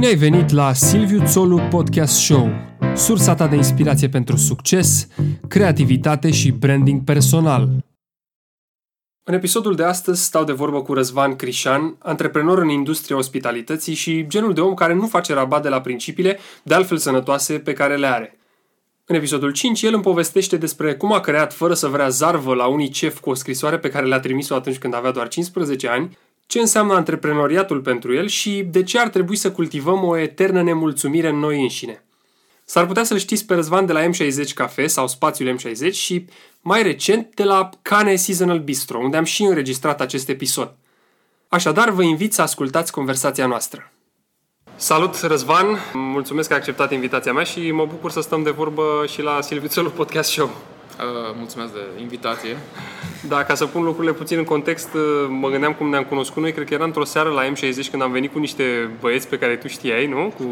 Bine ai venit la Silviu Țolu Podcast Show, sursa ta de inspirație pentru succes, creativitate și branding personal. În episodul de astăzi stau de vorbă cu Răzvan Crișan, antreprenor în industria ospitalității și genul de om care nu face rabat de la principiile, de altfel sănătoase, pe care le are. În episodul 5, el îmi povestește despre cum a creat fără să vrea zarvă la UNICEF cu o scrisoare pe care le-a trimis-o atunci când avea doar 15 ani, ce înseamnă antreprenoriatul pentru el și de ce ar trebui să cultivăm o eternă nemulțumire în noi înșine. S-ar putea să-l știți pe Răzvan de la M60 Cafe sau spațiul M60 și mai recent de la Cane Seasonal Bistro, unde am și înregistrat acest episod. Așadar, vă invit să ascultați conversația noastră. Salut, Răzvan! Mulțumesc că ai acceptat invitația mea și mă bucur să stăm de vorbă și la Silvițelul Podcast Show. Uh, mulțumesc de invitație. Da, ca să pun lucrurile puțin în context, uh, mă gândeam cum ne-am cunoscut noi, cred că era într-o seară la M60 când am venit cu niște băieți pe care tu știai, nu? Cu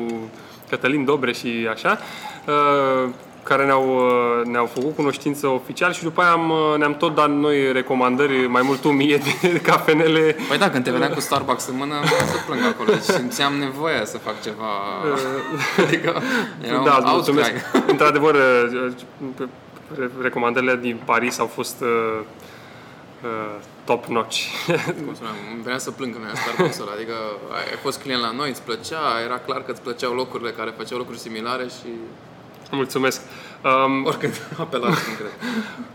Cătălin Dobre și așa, uh, care ne-au, uh, ne-au făcut cunoștință oficial și după aia am, ne-am tot dat noi recomandări, mai mult o mie de cafenele. Păi da, când te veneam cu Starbucks în mână, să plâng acolo și simțeam nevoia să fac ceva. adică era da, mulțumesc. Într-adevăr, recomandările din Paris au fost uh, uh, top notch. Cum spuneam, venea să plâng când venea Starbucks-ul adică ai fost client la noi, îți plăcea, era clar că îți plăceau locurile care făceau lucruri similare și... Mulțumesc. Um, Oricând apelat, cred.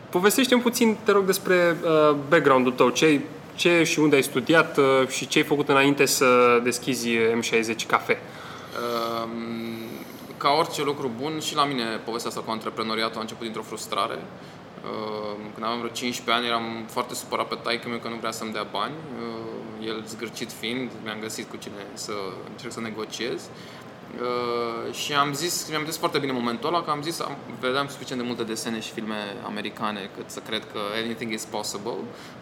Povestește-mi puțin, te rog, despre uh, background-ul tău. Ce, ce și unde ai studiat uh, și ce ai făcut înainte să deschizi M60 Cafe? Uh, ca orice lucru bun, și la mine povestea asta cu antreprenoriatul a început dintr-o frustrare. Uh, când aveam vreo 15 ani eram foarte supărat pe taică meu că nu vrea să-mi dea bani. Uh, el zgârcit fiind, mi-am găsit cu cine să încerc să negociez. Uh, și am zis, mi-am zis foarte bine momentul ăla, că am zis, am, vedeam suficient de multe desene și filme americane cât să cred că anything is possible,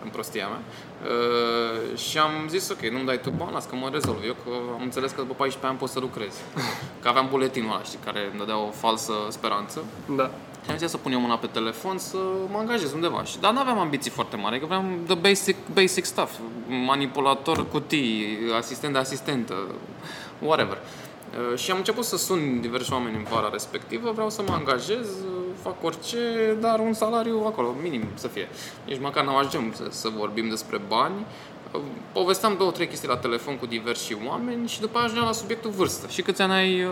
în prostia mea. Uh, și am zis, ok, nu-mi dai tu bani, las că mă rezolv. Eu că am înțeles că după 14 ani pot să lucrez. că aveam buletinul ăla, știi, care îmi dădea o falsă speranță. Da. Și am zis să pun eu mâna pe telefon să mă angajez undeva. Și, dar nu aveam ambiții foarte mari, că vreau the basic, basic stuff. Manipulator, cutii, asistent de asistentă, whatever. Uh, și am început să sun diversi oameni în vara respectivă, vreau să mă angajez, uh, fac orice, dar un salariu acolo, minim să fie. Nici măcar n-am ajungem să, să vorbim despre bani. Uh, povesteam două, trei chestii la telefon cu diversi oameni și după aia ajungeam la subiectul vârstă. Și câți ani ai...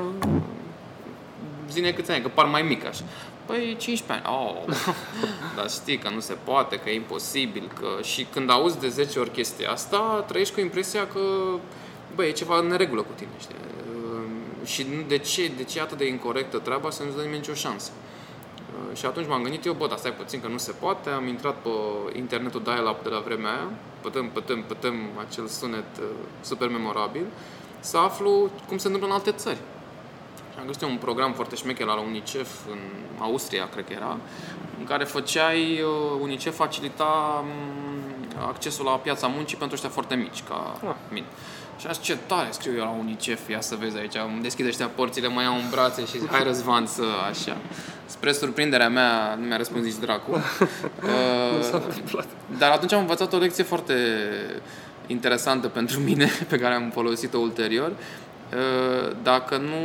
Zine câți ani, că par mai mic așa. Păi 15 ani. Oh. Dar știi că nu se poate, că e imposibil. Că... Și când auzi de 10 ori chestia asta, trăiești cu impresia că băi, e ceva în neregulă cu tine, știi? Și de ce, de ce e atât de incorrectă treaba să nu-ți dă nimeni nicio șansă. Uh, și atunci m-am gândit eu, bă, dar stai puțin că nu se poate, am intrat pe internetul dial-up de la vremea aia, pătăm, pătăm, pătăm acel sunet uh, super memorabil, să aflu cum se întâmplă în alte țări. Am găsit un program foarte șmecher la UNICEF în Austria, cred că era, în care făceai, uh, UNICEF facilita um, accesul la piața muncii pentru ăștia foarte mici, ca ah. mine. Și așa ce tare scriu eu la UNICEF, ia să vezi aici, îmi deschid ăștia porțile, mă iau în brațe și zic, hai Răzvan să așa. Spre surprinderea mea, nu mi-a răspuns nici dracu. uh, dar atunci am învățat o lecție foarte interesantă pentru mine, pe care am folosit-o ulterior. Uh, dacă nu,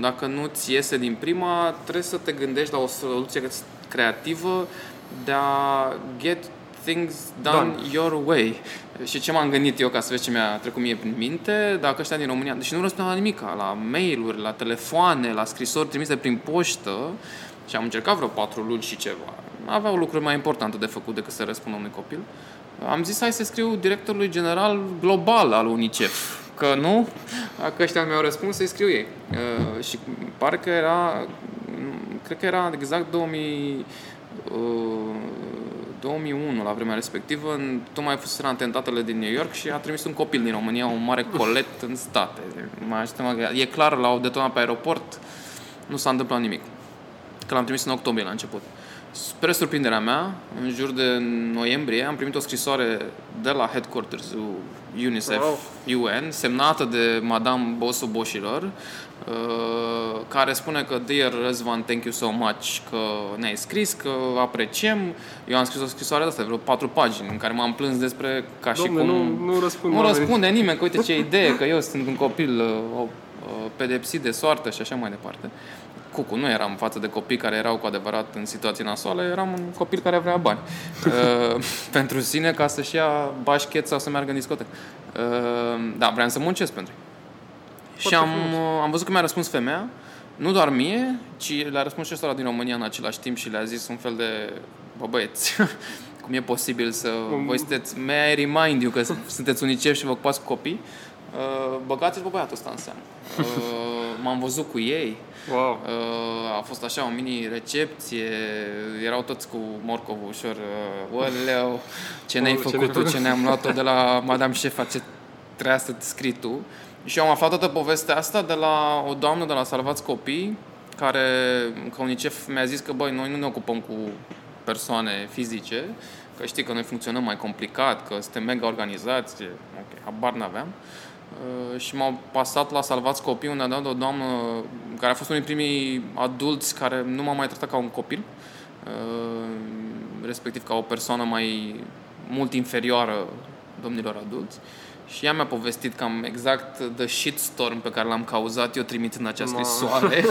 dacă nu ți iese din prima, trebuie să te gândești la o soluție creativă de a get things done, done your way. Și ce m-am gândit eu, ca să vezi ce mi-a trecut mie prin minte, dacă ăștia din România, deși nu răspundeau la nimic, la mail-uri, la telefoane, la scrisori trimise prin poștă, și am încercat vreo patru luni și ceva. Aveau lucruri mai importante de făcut decât să răspundă unui copil. Am zis hai să scriu directorului general global al UNICEF. Că nu, dacă ăștia mi-au răspuns, să-i scriu ei. Uh, și parcă era, cred că era exact 2000, uh, 2001, la vremea respectivă, tocmai fusese atentatele din New York și a trimis un copil din România, un mare colet în state. E clar, l-au detonat pe aeroport, nu s-a întâmplat nimic. Că l-am trimis în octombrie la început. Spre surprinderea mea, în jur de noiembrie, am primit o scrisoare de la headquarters UNICEF wow. UN, semnată de Madame Bosu Boșilor, Uh, care spune că Dear Răzvan, thank you so much că ne-ai scris, că apreciem. Eu am scris o scrisoare de asta, vreo patru pagini, în care m-am plâns despre ca Domne, și cum... Nu, nu, răspund nu răspunde nimeni, că uite ce idee, că eu sunt un copil uh, uh, pedepsit de soartă și așa mai departe. Cucu, nu eram față de copii care erau cu adevărat în situații nasoale, eram un copil care vrea bani uh, pentru sine ca să-și ia bașchet sau să meargă în discotecă. Uh, da, vreau să muncesc pentru ei. Și am, uh, am văzut că mi-a răspuns femeia, nu doar mie, ci le-a răspuns și ăsta din România în același timp și le-a zis un fel de, bă băieți, cum e posibil să... Um. Voi sunteți, may I remind you că sunteți unicef și vă ocupați cu copii, uh, băgați-vă băiatul ăsta în seamă. Uh, m-am văzut cu ei, Wow. Uh, a fost așa o mini-recepție, erau toți cu morcovul ușor, uh, oleu, ce ne-ai Oh, ce făcut ne-ai tu, făcut?" ce ne-am luat-o de la Madame Șefa, ce trebuia să scrii tu. Și eu am aflat toată povestea asta de la o doamnă de la Salvați Copii, care, ca UNICEF, mi-a zis că, băi, noi nu ne ocupăm cu persoane fizice, că știi că noi funcționăm mai complicat, că suntem mega organizați, ok, habar n-aveam. Uh, și m-au pasat la Salvați Copii, unde a dat o doamnă care a fost unul din primii adulți care nu m-a mai tratat ca un copil, uh, respectiv ca o persoană mai mult inferioară domnilor adulți. Și ea mi-a povestit cam exact the shitstorm pe care l-am cauzat eu trimițând acea Ma. scrisoare.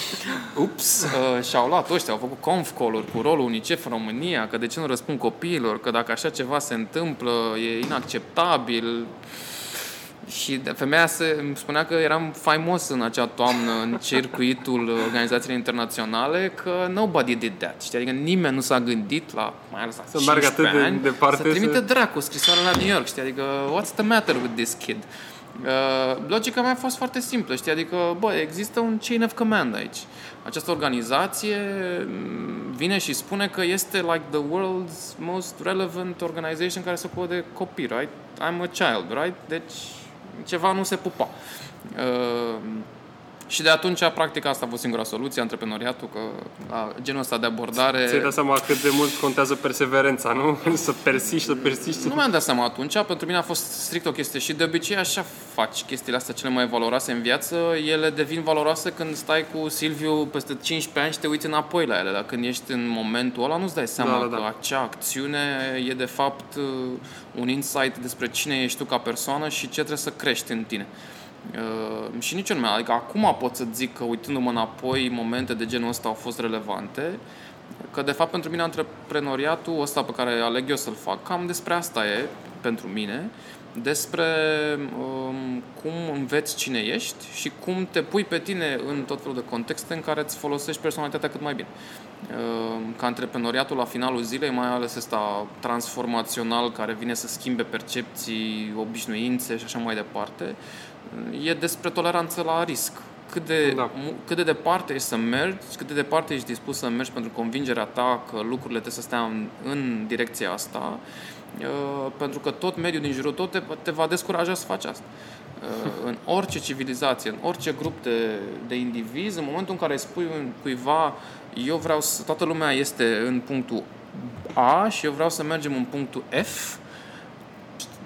Ups! Uh, și-au luat ăștia, au făcut conf call cu rolul UNICEF în România, că de ce nu răspund copiilor, că dacă așa ceva se întâmplă, e inacceptabil. Și de- femeia se, îmi spunea că eram faimos în acea toamnă în circuitul organizațiilor internaționale, că nobody did that. Știi? Adică nimeni nu s-a gândit la, mai ales la Să meargă 15 atât de ani, departe să trimite să- dracu scrisoare la New York, știi? Adică, what's the matter with this kid? Uh, logica mea a fost foarte simplă, știi? Adică, bă, există un chain of command aici. Această organizație m, vine și spune că este like the world's most relevant organization care se ocupă de copii, right? I'm a child, right? Deci, ceva nu se pupa. Uh, și de atunci, practic, asta a fost singura soluție, antreprenoriatul, că la genul ăsta de abordare... Ți-ai dat seama cât de mult contează perseverența, nu? să persiști, să persiști. Nu mi-am dat seama atunci, pentru mine a fost strict o chestie și de obicei așa faci chestiile astea cele mai valoroase în viață, ele devin valoroase când stai cu Silviu peste 15 ani și te uiți înapoi la ele, dar când ești în momentul ăla nu-ți dai seama Da, da, da. că acea acțiune e de fapt uh, un insight despre cine ești tu ca persoană și ce trebuie să crești în tine. Uh, și nici eu nu mi adică acum pot să zic că uitându-mă înapoi, momente de genul ăsta au fost relevante, că de fapt pentru mine antreprenoriatul ăsta pe care aleg eu să-l fac, cam despre asta e pentru mine, despre um, cum înveți cine ești și cum te pui pe tine în tot felul de contexte în care îți folosești personalitatea cât mai bine. Um, Ca antreprenoriatul la finalul zilei, mai ales ăsta transformațional care vine să schimbe percepții, obișnuințe și așa mai departe, e despre toleranță la risc. Cât de, Da. mu- cât de departe ești să mergi, cât de departe ești dispus să mergi pentru convingerea ta că lucrurile trebuie să stea în, în direcția asta, uh, pentru că tot mediul din jurul tău te, te va descuraja să faci asta. Uh, în orice civilizație, în orice grup de, de indivizi, în momentul în care îi spui un- cuiva eu vreau să, toată lumea este în punctul A și eu vreau să mergem în punctul F,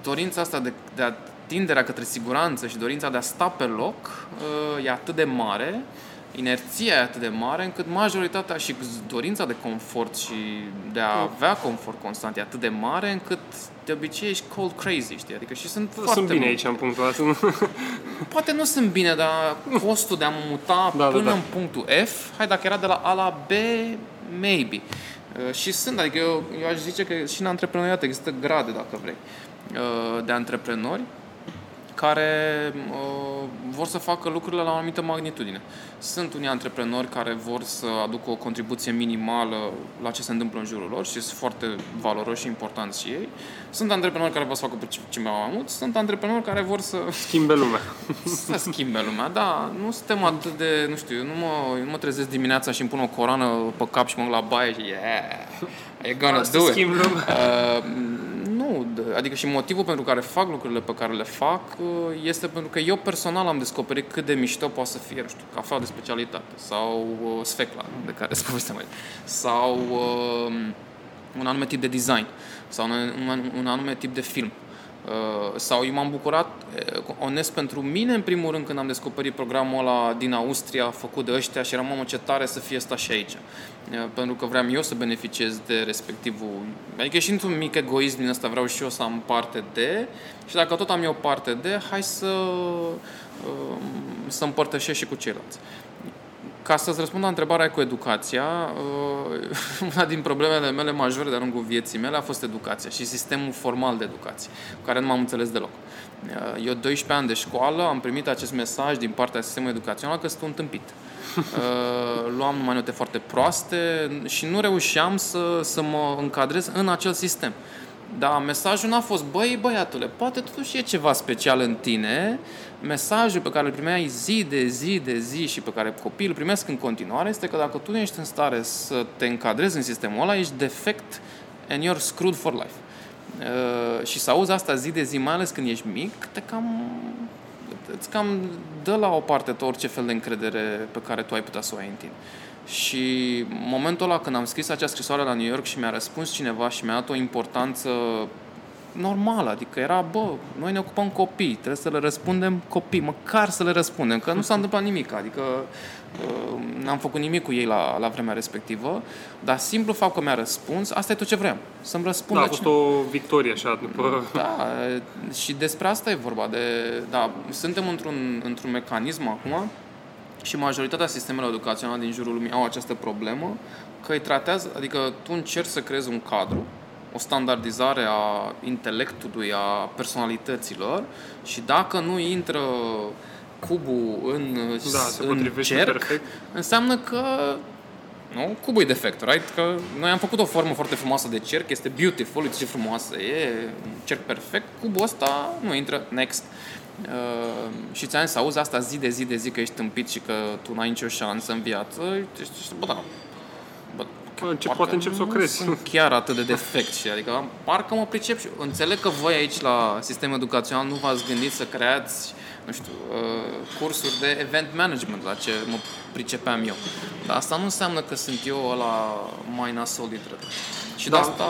dorința asta de, de a tinderea către siguranță și dorința de a sta pe loc uh, e atât de mare, inerția e atât de mare, încât majoritatea și dorința de confort și de a avea confort constant e atât de mare, încât de obicei ești cold crazy, știi? Adică și sunt foarte Sunt bine multe- aici în punctul ăsta. nu? Poate nu sunt bine, dar costul de a mă muta Da, da, până da. în punctul F, hai dacă era de la A la B, maybe. Uh, și sunt, adică eu, eu aș zice că și în antreprenoriat există grade, dacă vrei, uh, de antreprenori care uh, vor să facă lucrurile la o anumită magnitudine. Sunt unii antreprenori care vor să aducă o contribuție minimală la ce se întâmplă în jurul lor și sunt foarte valoroși și importanți și ei. Sunt antreprenori care vor să facă pe ce- ceva mai mult, sunt antreprenori care vor să Schimbe lumea. să schimbe lumea, da, nu suntem atât de, nu știu, eu nu mă, eu nu mă trezesc dimineața și îmi pun o coroană pe cap și mă duc la baie și yeah, you're gonna Asta do it. schimb lumea. Uh, nu, d- adică și motivul pentru care fac lucrurile pe care le fac uh, este pentru că eu personal am descoperit cât de mișto poate să fie, nu știu, cafea de specialitate sau uh, sfecla de care îți povesteam mai sau uh, un anume tip de design sau un, un, un anume tip de film. Uh, sau eu m-am bucurat, uh, onest pentru mine, în primul rând, când am descoperit programul ăla din Austria, făcut de ăștia și eram, mamă, ce tare să fie asta și aici. Uh, pentru că vreau eu să beneficiez de respectivul... Adică și într-un mic egoism din ăsta vreau și eu să am parte de... Și dacă tot am eu parte de, hai să... Uh, să împărtășesc și cu ceilalți. Ca să-ți răspund la întrebarea cu educația, uh, una din problemele mele majore de-a lungul vieții mele a fost educația și sistemul formal de educație, cu care nu m-am înțeles deloc. Uh, eu, 12 ani de școală, am primit acest mesaj din partea sistemului educațional că sunt un tâmpit. Uh, luam numai note foarte proaste și nu reușeam să, să mă încadrez în acel sistem. Dar mesajul n-a fost, băi, băiatule, poate totuși e ceva special în tine. Mesajul pe care îl primeai zi de zi de zi și pe care copiii îl primesc în continuare este că dacă tu nu ești în stare să te încadrezi în sistemul ăla, ești defect and you're screwed for life. Uh, și să auzi asta zi de zi, mai ales când ești mic, te cam îți cam dă la o parte tot orice fel de încredere pe care tu ai putea să o ai în tine. Și momentul ăla când am scris acea scrisoare la New York și mi-a răspuns cineva și mi-a dat o importanță normală, adică era, bă, noi ne ocupăm copii, trebuie să le răspundem copii, măcar să le răspundem, că nu s-a întâmplat nimic, adică uh, n-am făcut nimic cu ei la, la vremea respectivă, dar simplu fapt că mi-a răspuns, asta e tot ce vreau, să-mi răspundă. Da, a fost cine... o victorie așa după... Da, și despre asta e vorba, de, da, suntem într-un, într-un mecanism acum și majoritatea sistemelor educaționale din jurul lumii au această problemă, că îi tratează, adică tu încerci să creezi un cadru, o standardizare a intelectului, a personalităților și dacă nu intră cubul în, da, în cerc, perfect. înseamnă că nu? Cubul e defect, right? Că noi am făcut o formă foarte frumoasă de cerc, este beautiful, uite ce frumoasă e, cerc perfect, cubul ăsta nu intră, next. Uh, și ți-am să auzi asta zi de zi de zi că ești tâmpit și că tu n-ai nicio șansă în viață, ești, bă, da, ce poate încep să o crezi. sunt chiar atât de defect și adică parcă mă pricep și înțeleg că voi aici la sistemul educațional nu v-ați gândit să creați nu știu, uh, cursuri de event management, la ce mă pricepeam eu. Dar asta nu înseamnă că sunt eu la mai nasol dintre și da, de asta...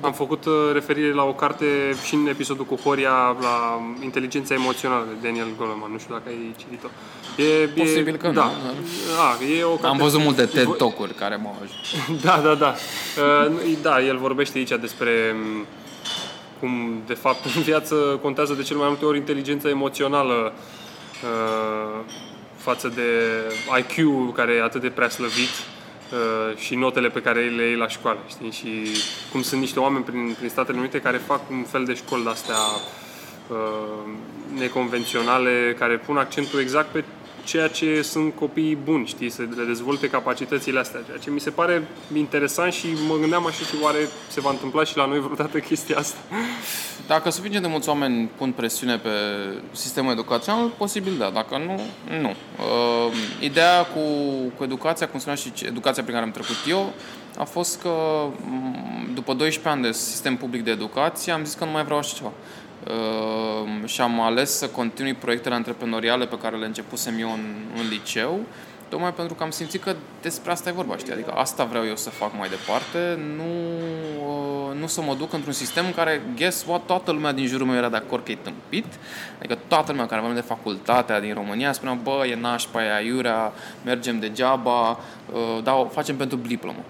Am făcut uh, referire la o carte și în episodul cu Horia la inteligența emoțională de Daniel Goleman. Nu știu dacă ai citit-o. E, Posibil că da, nu. Da, e o carte... Am văzut multe TED Talk-uri care m-au ajutat. Da, da, da. Uh, da, el vorbește aici despre mm, cum, de fapt, în viață contează de cel mai multe ori inteligența emoțională uh, față de IQ, care e atât de prea slăvit uh, și notele pe care le iei la școală, știi? Și cum sunt niște oameni prin, prin Statele Unite care fac un fel de școli de-astea uh, neconvenționale, care pun accentul exact pe ceea ce sunt copiii buni, știi, să le dezvolte capacitățile astea, ceea ce mi se pare interesant și mă gândeam așa și oare se va întâmpla și la noi vreodată chestia asta. Dacă suficient de mulți oameni pun presiune pe sistemul educațional, posibil da, dacă nu, nu. Uh, ideea cu, cu educația, cum spuneam și educația prin care am trecut eu, a fost că după 12 ani de sistem public de educație am zis că nu mai vreau așa ceva. Ehm, și am ales să continui proiectele antreprenoriale pe care le începusem eu în, în liceu, tocmai pentru că am simțit că despre asta e vorba, știi? Adică asta vreau eu să fac mai departe, nu, uh, nu să mă duc într-un sistem în care, guess what, toată lumea din jurul meu era de acord că e tâmpit, adică toată lumea care vorbea de facultatea din România spunea, bă, e nașpa, e aiurea, mergem degeaba, uh, da, o facem pentru diplomă.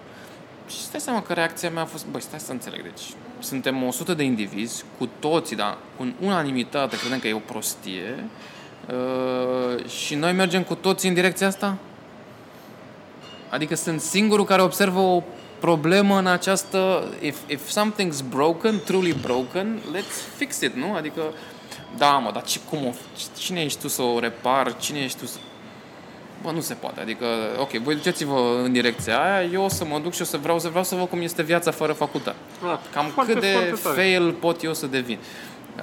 Și stai seama că reacția mea a fost, băi, stai să înțeleg, deci suntem 100 de indivizi, cu toții, dar în unanimitate credem că e o prostie uh, și noi mergem cu toții în direcția asta? Adică sunt singurul care observă o problemă în această... If, if something's broken, truly broken, let's fix it, nu? Adică, da, mă, dar ce, cum o, cine ești tu să o repar? Cine ești tu să bă, nu se poate. Adică, ok, voi duceți-vă în direcția aia, eu o să mă duc și o să vreau să vreau să văd cum este viața fără facultate. Ah, Cam foarte, cât de fail pot eu să devin.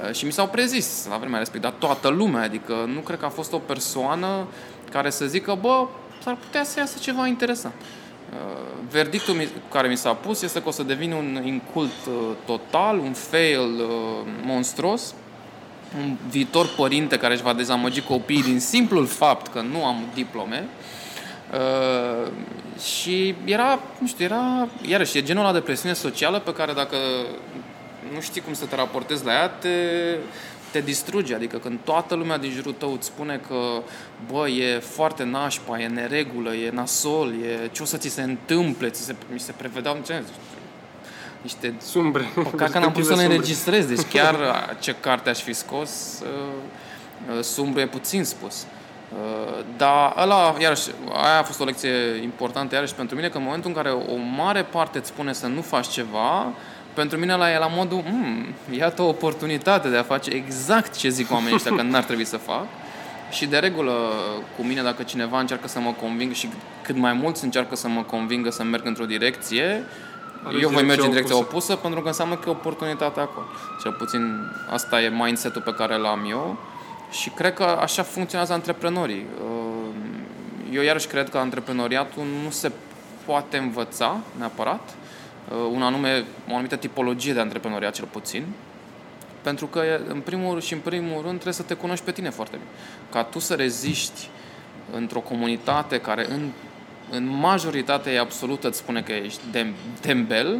Uh, și mi s-au prezis la vremea respectivă, dar toată lumea, adică nu cred că a fost o persoană care să zică, bă, s-ar putea să iasă ceva interesant. Uh, verdictul care mi s-a pus este că o să devin un incult uh, total, un fail monstruos, un viitor părinte care își va dezamăgi copiii din simplul fapt că nu am diplome. Uh, și era, nu știu, era, iarăși, e genul ăla de presiune socială pe care dacă nu știi cum să te raportezi la ea, te, te distruge. Adică când toată lumea din jurul tău îți spune că, bă, e foarte nașpa, e neregulă, e nasol, e ce o să ți se întâmple, ți se, mi se prevedeau, ce niște sumbre. Ca că n-am putut să le înregistrez, deci chiar ce carte aș fi scos, uh, uh, sumbru e puțin spus. Uh, dar ăla, iarăși, aia a fost o lecție importantă, iarăși pentru mine, că în momentul în care o mare parte îți spune să nu faci ceva, pentru mine la e la modul, mm, iată o oportunitate de a face exact ce zic oamenii ăștia că n-ar trebui să fac. Și de regulă, cu mine, dacă cineva încearcă să mă convingă și cât mai mulți încearcă să mă convingă să merg într-o direcție, Aleși eu voi merge în direcția direcția opusă pentru că înseamnă că e oportunitatea acolo. Cel puțin asta e mindset-ul pe care l-am eu și cred că așa funcționează antreprenorii. Uh, Eu iarăși cred că antreprenoriatul nu se poate învăța neapărat, uh, un anume, o anumită tipologie de antreprenoriat cel puțin, pentru că, în primul și în primul rând, trebuie să te cunoști pe tine foarte bine. Ca tu să reziști într-o comunitate care în, în majoritate e absolută îți spune că ești dem, tembel,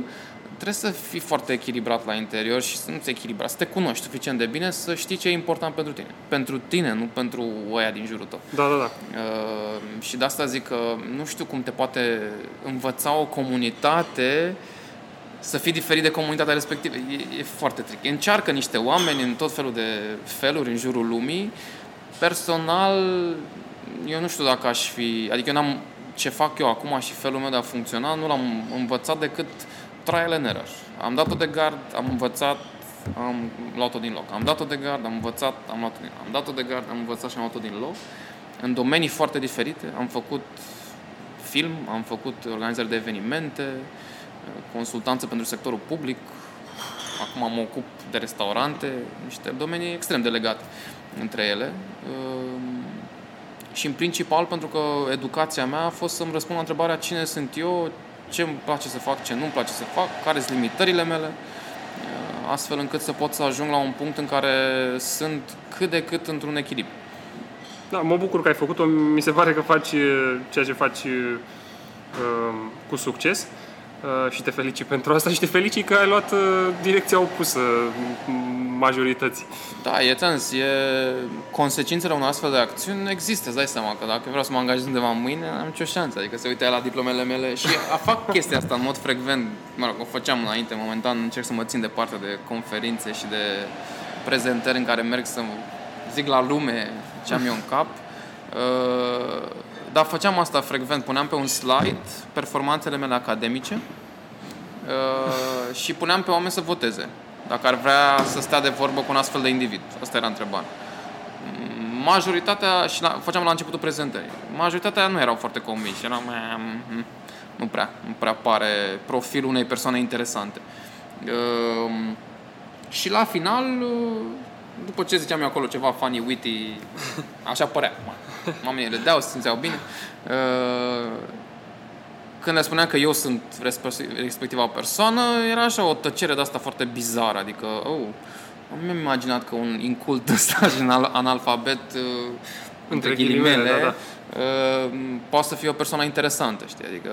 trebuie să fii foarte echilibrat la interior și să nu ți echilibrat, să te cunoști suficient de bine, să știi ce e important pentru tine. Pentru tine, nu pentru oia din jurul tău. Da, da, da. Uh, și de asta zic că nu știu cum te poate învăța o comunitate să fii diferit de comunitatea respectivă. E, e foarte tricky. Încearcă niște oameni în tot felul de feluri în jurul lumii. Personal, eu nu știu dacă aș fi... Adică eu n-am... Ce fac eu acum și felul meu de a funcționa, nu l-am învățat decât trial and error. Am dat-o de gard, am învățat, am luat-o din loc. Am dat-o de gard, am învățat, am luat-o din loc. Am dat-o de gard, am învățat și am luat-o din loc. În domenii foarte diferite. Am făcut film, am făcut organizări de evenimente, consultanță pentru sectorul public, acum mă ocup de restaurante, niște domenii extrem de legate între ele. Ehm, Și în principal pentru că educația mea a fost să-mi răspund la întrebarea cine sunt eu, ce îmi place să fac, ce nu-mi place să fac, care sunt limitările mele, ehm, astfel încât să pot să ajung la un punct în care sunt cât de cât într-un echilibru. Da, mă bucur că ai făcut-o. Mi se pare că faci uh, ceea ce faci uh, cu succes. uh, și te felicit pentru asta și te felicit că ai luat uh, direcția opusă mm, majorității. Da, e tens, e consecințele unor astfel de acțiuni există, îți dai seama că dacă vreau să mă angajez undeva mâine, am nicio șansă, adică să uite la diplomele mele și a fac chestia asta în mod frecvent, mă rog, o făceam înainte, momentan încerc să mă țin departe de conferințe și de prezentări în care merg să zic la lume ce am eu în cap. Uh, Dar făceam asta frecvent, puneam pe un slide performanțele mele academice uh, și puneam pe oameni să voteze. Dacă ar vrea să stea de vorbă cu un astfel de individ. Asta era întrebarea. Majoritatea, și la, făceam la începutul prezentării, majoritatea nu erau foarte convinși. Eram, "Mm, nu prea, nu prea pare profilul unei persoane interesante. Uh, și la final, uh, după ce ziceam eu acolo ceva funny, witty, așa părea. Oamenii le deau, se simțeau bine. Uh, când le spuneam că eu sunt respe- respectiva persoană, era așa o tăcere de asta foarte bizară, adică, oh, nu mi-am imaginat că un incult ăsta și un al- analfabet, uh, între ghilimele, ghilimele, da, da. uh, poate să fie o persoană interesantă, știi, adică,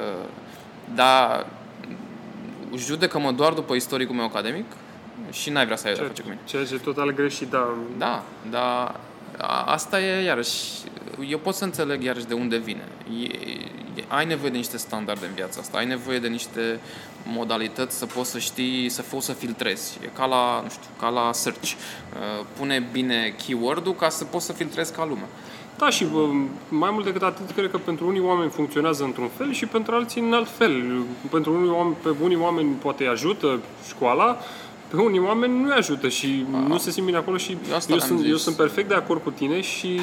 dar judecă-mă doar după istoricul meu academic și n-ai vrea să ai de-a face cu mine. Ceea ce e total greșit, da. Da, dar a- asta e iarăși, eu pot să înțeleg iarăși de unde vine. E, e, ai nevoie de niște standarde în viața asta, ai nevoie de niște modalități să poți să știi, să poți să filtrezi. E ca la, nu știu, ca la search. Uh, Pune bine keyword-ul ca să poți să filtrezi ca lumea. Da, și bă, mai mult decât atât, cred că pentru unii oameni funcționează într-un fel și pentru alții în alt fel. Pentru unii oameni, pe unii oameni poate îi ajută școala, pe unii oameni nu îi ajută și nu se simt bine acolo și Eu asta eu, am sunt, zis. eu sunt perfect de acord cu tine și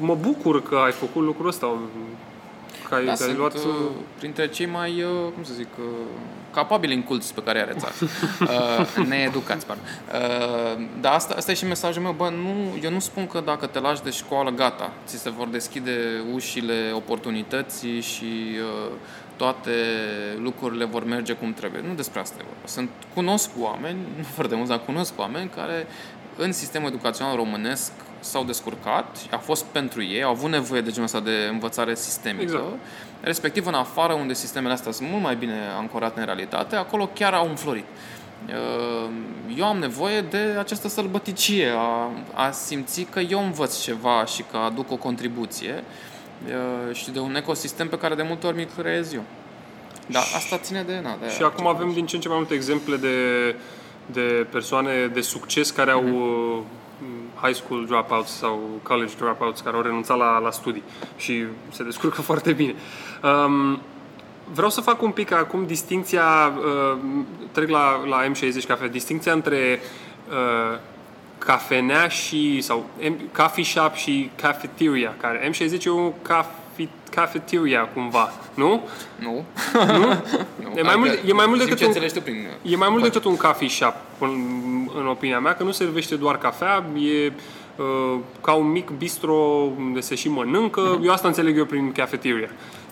mă bucur că ai făcut lucrul ăsta. Că ai, Da, că ai sunt luat... uh, printre cei mai, uh, cum să zic, uh, capabili în culți pe care are țara. Uh, needucați, pardon. Uh, dar asta, asta e și mesajul meu. Bă, nu, eu nu spun că dacă te lași de școală, gata, ți se vor deschide ușile oportunității și uh, toate lucrurile vor merge cum trebuie. Nu despre asta e vorba. Sunt, cunosc oameni, nu foarte mulți, dar cunosc oameni care în sistemul educațional românesc s-au descurcat, a fost pentru ei, au avut nevoie de genul ăsta de învățare sistemică, Exact. respectiv în afară unde sistemele astea sunt mult mai bine ancorate în realitate, acolo chiar au înflorit. Uh, Eu am nevoie de această sălbăticie, a, a simți că eu învăț ceva și că aduc o contribuție uh, și de un ecosistem pe care de multe ori mi-l creez eu. Dar asta ține de... Na, de Și acum avem din ce în ce mai multe exemple de, de persoane de succes care au Mhm. uh, high school dropouts sau college dropouts care au renunțat la, la studii și se descurcă foarte bine. Um, vreau să fac un pic acum distinția, uh, trec la, la M60 Cafe, distinția între uh, cafenea și, sau coffee shop și cafeteria, care M60 e un cafe, cafeteria cumva, nu? Nu. Nu? nu. E mai mult, e mai mult decât ce un, înțelegi tu prin... e mai mult decât un coffee shop, în, în opinia mea, că nu servește doar cafea, e uh, ca un mic bistro unde se și mănâncă. Eu asta înțeleg eu prin cafeteria.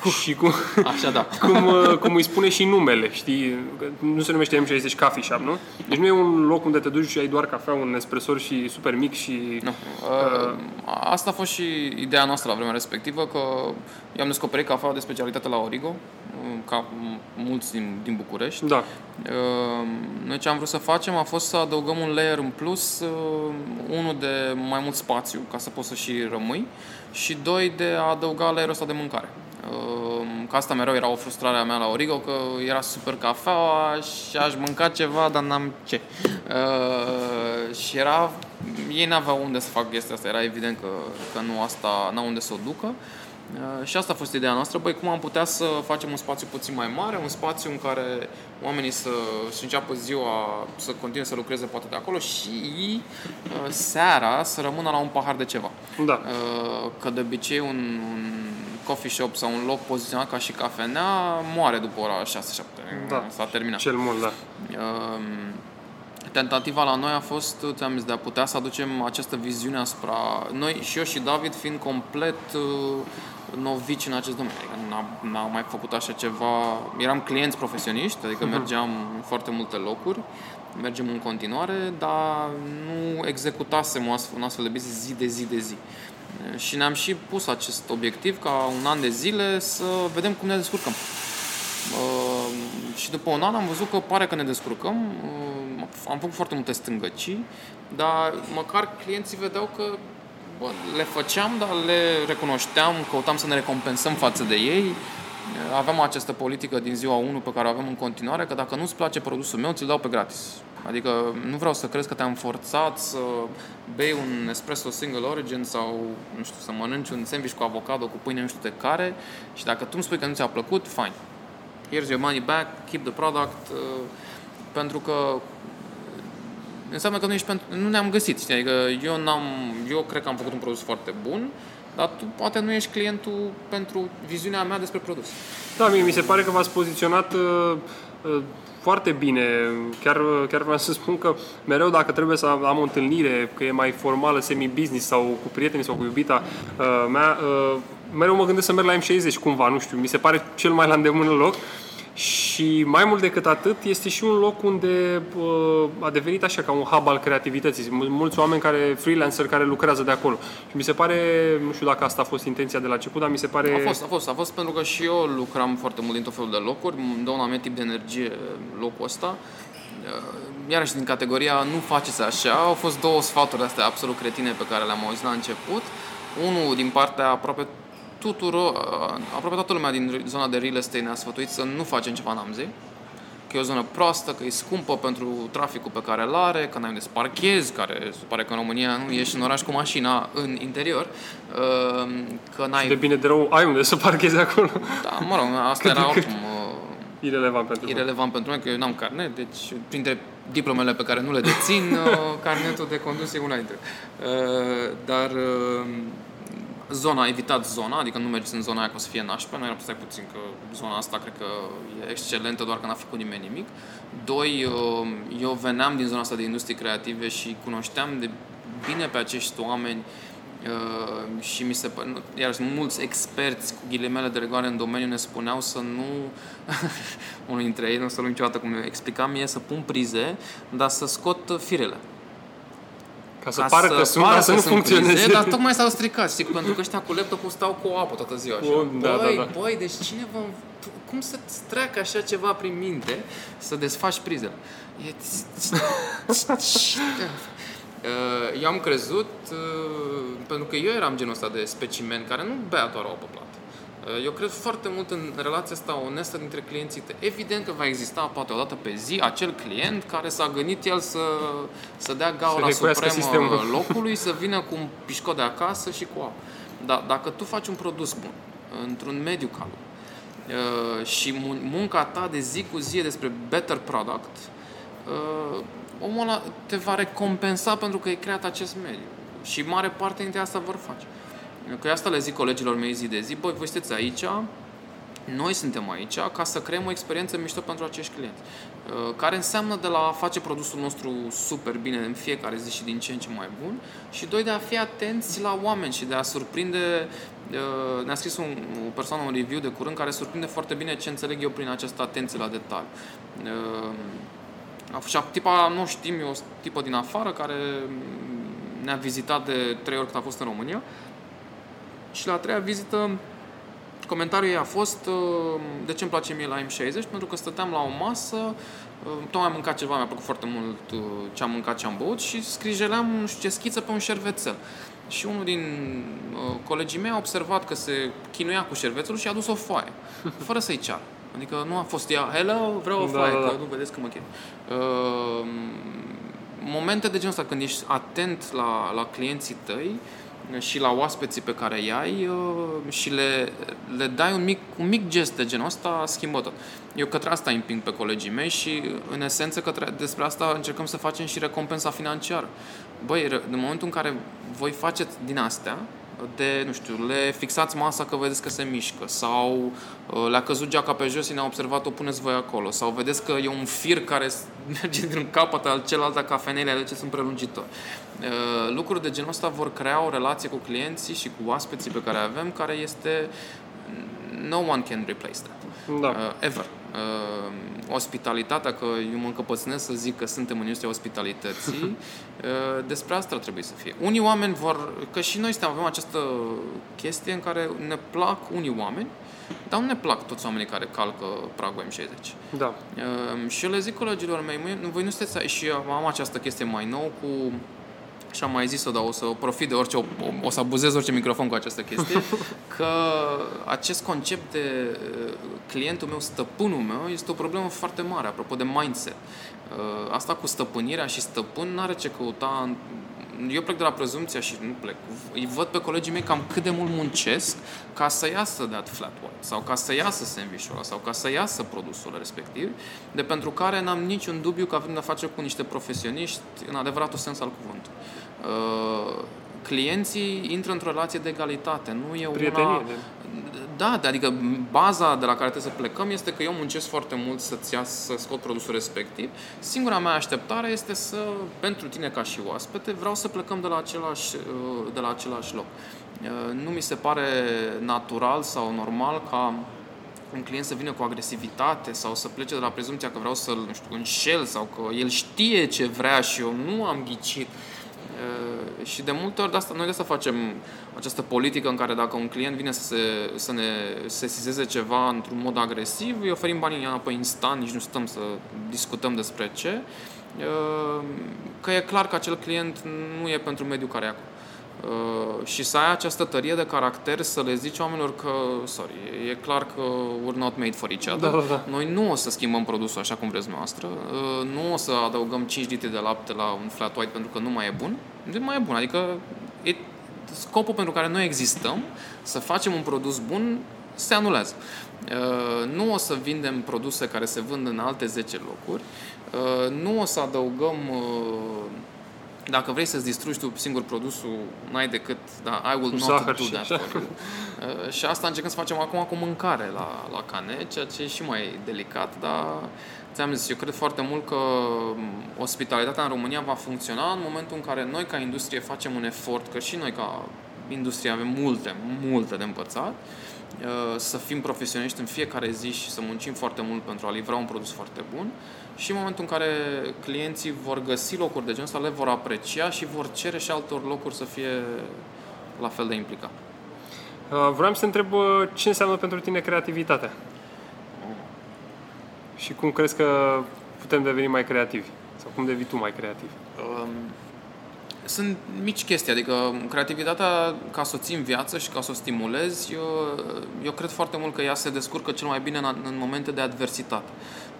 Și cum, Așa, da. cum, uh, cum îi spune și numele, știi? Că Nu se numește M60 Coffee Shop, nu? Deci nu e un loc unde te duci și ai doar cafea, un espresor și super mic și... Nu. Uh, asta a fost și ideea noastră la vremea respectivă, că eu am descoperit cafeaua de specialitate la Origo, uh, ca mulți din, din București. Da. Uh, Noi ce am vrut să facem a fost să adăugăm un layer în plus, uh, unul de mai mult spațiu, ca să poți să și rămâi, și doi de a adăuga layerul ăsta de mâncare. Uh, Că asta mereu era o frustrare a mea la Origo, că era super cafeaua și aș mânca ceva, dar n-am ce. Uh, și era, ei n-aveau unde să fac chestia asta, era evident că, că nu asta, n-au unde să o ducă. Uh, și asta a fost ideea noastră, băi, cum am putea să facem un spațiu puțin mai mare, un spațiu în care oamenii să să înceapă ziua, să continue să lucreze poate de acolo și uh, seara să rămână la un pahar de ceva. Da. Uh, Că de obicei un, un coffee shop sau un loc poziționat ca și cafenea moare după ora 6-7. Da. S-a terminat. Cel mult, da. Um, Tentativa la noi a fost, ți-am zis, de a putea să aducem această viziune asupra noi și eu și David fiind complet uh, novici în acest domeniu. Adică n-am, n-am mai făcut așa ceva. Eram clienți profesioniști, adică mergeam în foarte multe locuri, mergem în continuare, dar nu executasem o astfel, un astfel de business zi de zi de zi. Și ne-am și pus acest obiectiv ca un an de zile să vedem cum ne descurcăm. Uh, și după un an am văzut că pare că ne descurcăm. Uh, am făcut foarte multe stângăcii, dar măcar clienții vedeau că bă, le făceam, dar le recunoșteam, căutam să ne recompensăm față de ei. Uh, Aveam această politică din ziua 1 pe care o avem în continuare, că dacă nu-ți place produsul meu, ți-l dau pe gratis. Adică nu vreau să crezi că te-am forțat să bei un espresso single origin sau, nu știu, să mănânci un sandwich cu avocado, cu pâine, nu știu de care și dacă tu îmi spui că nu ți-a plăcut, fine. Here's your money back, keep the product, uh, pentru că înseamnă că nu ești pentru, nu ne-am găsit, știi? Adică eu n-am, eu cred că am făcut un produs foarte bun, dar tu poate nu ești clientul pentru viziunea mea despre produs. Da, mie mi se pare că v-ați poziționat uh, uh, foarte bine. Chiar, chiar vreau să spun că mereu dacă trebuie să am o întâlnire, că e mai formală, semi-business sau cu prietenii sau cu iubita uh, mea, uh, mereu mă gândesc să merg la M60 cumva, nu știu, mi se pare cel mai la îndemână loc. Și mai mult decât atât, este și un loc unde uh, a devenit așa ca un hub al creativității. Sunt mulți oameni care, freelancer, care lucrează de acolo. Și mi se pare, nu știu dacă asta a fost intenția de la început, dar mi se pare... A fost, a fost, a fost pentru că și eu lucram foarte mult din tot felul de locuri, îmi dă un anumit tip de energie locul ăsta. Iarăși din categoria nu faceți așa, au fost două sfaturi astea absolut cretine pe care le-am auzit la început. Unul din partea aproape tuturor, aproape toată lumea din zona de real estate ne-a sfătuit să nu facem ceva în Amzei, că e o zonă proastă, că e scumpă pentru traficul pe care îl are, că n-ai unde să parchezi, care se pare că în România nu ieși în oraș cu mașina în interior, că n-ai... De bine de rău, ai unde să parchezi acolo. Da, mă rog, asta era oricum uh, Irelevant pentru voi. irelevant pentru mine, că eu n-am carnet, deci printre diplomele pe care nu le dețin, uh, carnetul de condus e una dintre. Uh, Dar uh, zona, evitat zona, adică nu mergeți în zona aia că o să fie nașpa, noi eram stai puțin că zona asta cred că e excelentă, doar că n-a făcut nimeni nimic. Doi, uh, eu veneam din zona asta de industrie creative și cunoșteam de bine pe acești oameni Uh, și mi se pare, nu- iarăși mulți experți cu ghilimele de regoare în domeniu ne spuneau să nu unul dintre ei, nu o să luăm niciodată cum explicam mie, să pun prize, dar să scot firele. Ca să pară că sunt, dar să nu sunt funcționeze. Prize, dar tocmai s-au stricat, știi, pentru că ăștia cu laptopul stau cu o apă toată ziua. Așa. Bun, da, băi, da, da. băi, deci cine vă... Cum să-ți treacă așa ceva prin minte să desfaci prizele? E... Uh, Eu am crezut, uh, pentru că eu eram genul ăsta de specimen care nu bea doar o apă plată. Uh, Eu cred foarte mult în relația asta onestă dintre clienții tăi. Evident că va exista poate o dată pe zi acel client care s-a gândit el să, să dea gaura recuiască supremă sistemul. locului, să vină cu un pișcot de acasă și cu apă. Dar dacă tu faci un produs bun, într-un mediu calm, uh, și mun- munca ta de zi cu zi e despre better product, uh, omul ăla te va recompensa pentru că ai creat acest mediu. Și mare parte dintre asta vor face. Că asta le zic colegilor mei zi de zi, băi, voi sunteți aici, noi suntem aici ca să creăm o experiență mișto pentru acești clienți. Uh, Care înseamnă de la a face produsul nostru super bine în fiecare zi și din ce în ce mai bun și doi, de a fi atenți la oameni și de a surprinde uh, ne-a scris un, o persoană un review de curând care surprinde foarte bine ce înțeleg eu prin această atenție la detaliu. Uh, Și tipa, nu știm, e o tipă din afară care ne-a vizitat de trei ori cât a fost în România și la a treia vizită comentariul ei a fost uh, de ce îmi place mie la M60, pentru că stăteam la o masă, uh, tocmai am mâncat ceva, mi-a plăcut foarte mult uh, ce am mâncat, ce am băut și scrijeleam nu știu ce schiță pe un șervețel. Și unul din uh, colegii mei a observat că se chinuia cu șervețelul și a adus o foaie, fără să-i ceară. Adică nu a fost ea, hello, vreau o Da, foaie, da, da. că nu vedeți că mă chin. Uh, momente de genul ăsta, când ești atent la, la clienții tăi și la oaspeții pe care îi ai uh, și le, le dai un mic, un mic gest de genul ăsta, schimbă tot. Eu către asta îi împing pe colegii mei și, în esență, către, despre asta încercăm să facem și recompensa financiară. Băi, re- în momentul în care voi faceți din astea, de, nu știu, le fixați masa că vedeți că se mișcă sau uh, le-a căzut geaca pe jos și ne-a observat, o puneți voi acolo sau vedeți că e un fir care s- merge din capăt al celălalt a cafenelei, ale ce sunt prelungitori. Uh, Lucruri de genul ăsta vor crea o relație cu clienții și cu oaspeții pe care avem care este no one can replace that. Da. Uh, ever. Uh, ospitalitatea, că eu mă încăpățânesc să zic că suntem în industria ospitalității, uh, despre asta ar trebui să fie. Unii oameni vor, că și noi suntem, avem această chestie în care ne plac unii oameni, dar nu ne plac toți oamenii care calcă pragul M60. Da. Uh, și eu le zic colegilor mei, măi, nu- voi nu sunteți aici și eu am această chestie mai nou cu și am mai zis-o, dar o să profit de orice, o, o să abuzez orice microfon cu această chestie, că acest concept de uh, clientul meu, stăpânul meu, este o problemă foarte mare, apropo de mindset. Uh, Asta cu stăpânirea și stăpân n-are ce căuta în eu plec de la prezumția și nu plec. Îi văd pe colegii mei cam cât de mult muncesc ca să iasă dat flat white sau ca să iasă sandwich sau ca să iasă produsul respectiv, de pentru care n-am niciun dubiu că avem de-a face cu niște profesioniști în adevăratul sens al cuvântului. Uh, clienții intră într-o relație de egalitate, nu e Prietenie. una... de- Da, de- adică baza de la care trebuie să plecăm este că eu muncesc foarte mult să-ți ia, să scot produsul respectiv. Singura mea așteptare este să, pentru tine ca și oaspete, vreau să plecăm de la același, uh, de la același loc. Uh, Nu mi se pare natural sau normal ca un client să vină cu agresivitate sau să plece de la prezumția că vreau să-l nu știu, înșel sau că el știe ce vrea și eu nu am ghicit. Uh, și de multe ori de asta, noi de asta facem această politică în care dacă un client vine să, se, să ne sesizeze ceva într-un mod agresiv, îi oferim banii înapoi instant, nici nu stăm să discutăm despre ce, uh, că e clar că acel client nu e pentru mediul care e acolo. Uh, și să ai această tărie de caracter să le zici oamenilor că, sorry, e clar că we're not made for each other. Da, da, da. Noi nu o să schimbăm produsul așa cum vreți noastră, uh, nu o să adăugăm 5 litri de lapte la un flat white pentru că nu mai e bun, nu mai e bun, adică e scopul pentru care noi existăm, să facem un produs bun, se anulează. Uh, Nu o să vindem produse care se vând în alte 10 locuri, uh, nu o să adăugăm uh, dacă vrei să-ți distrugi tu singur produsul, n-ai decât, da, I will Cu not zahăr do și that așa. for you. Uh, și asta încercăm să facem acum cu mâncare la, la cane, ceea ce e și mai delicat, dar ți-am zis, eu cred foarte mult că m, ospitalitatea în România va funcționa în momentul în care noi ca industrie facem un efort, că și noi ca industrie avem multe, multe de învățat, uh, să fim profesioniști în fiecare zi și să muncim foarte mult pentru a livra un produs foarte bun și în momentul în care clienții vor găsi locuri de genul ăsta, le vor aprecia și vor cere și altor locuri să fie la fel de implicat. Uh, Vreau să te întreb uh, ce înseamnă pentru tine creativitatea și cum crezi că putem deveni mai creativi sau cum devii tu mai creativ. Um, sunt mici chestii, adică creativitatea, ca să o ții în viață și ca să o stimulezi, eu, eu cred foarte mult că ea se descurcă cel mai bine în, în momente de adversitate.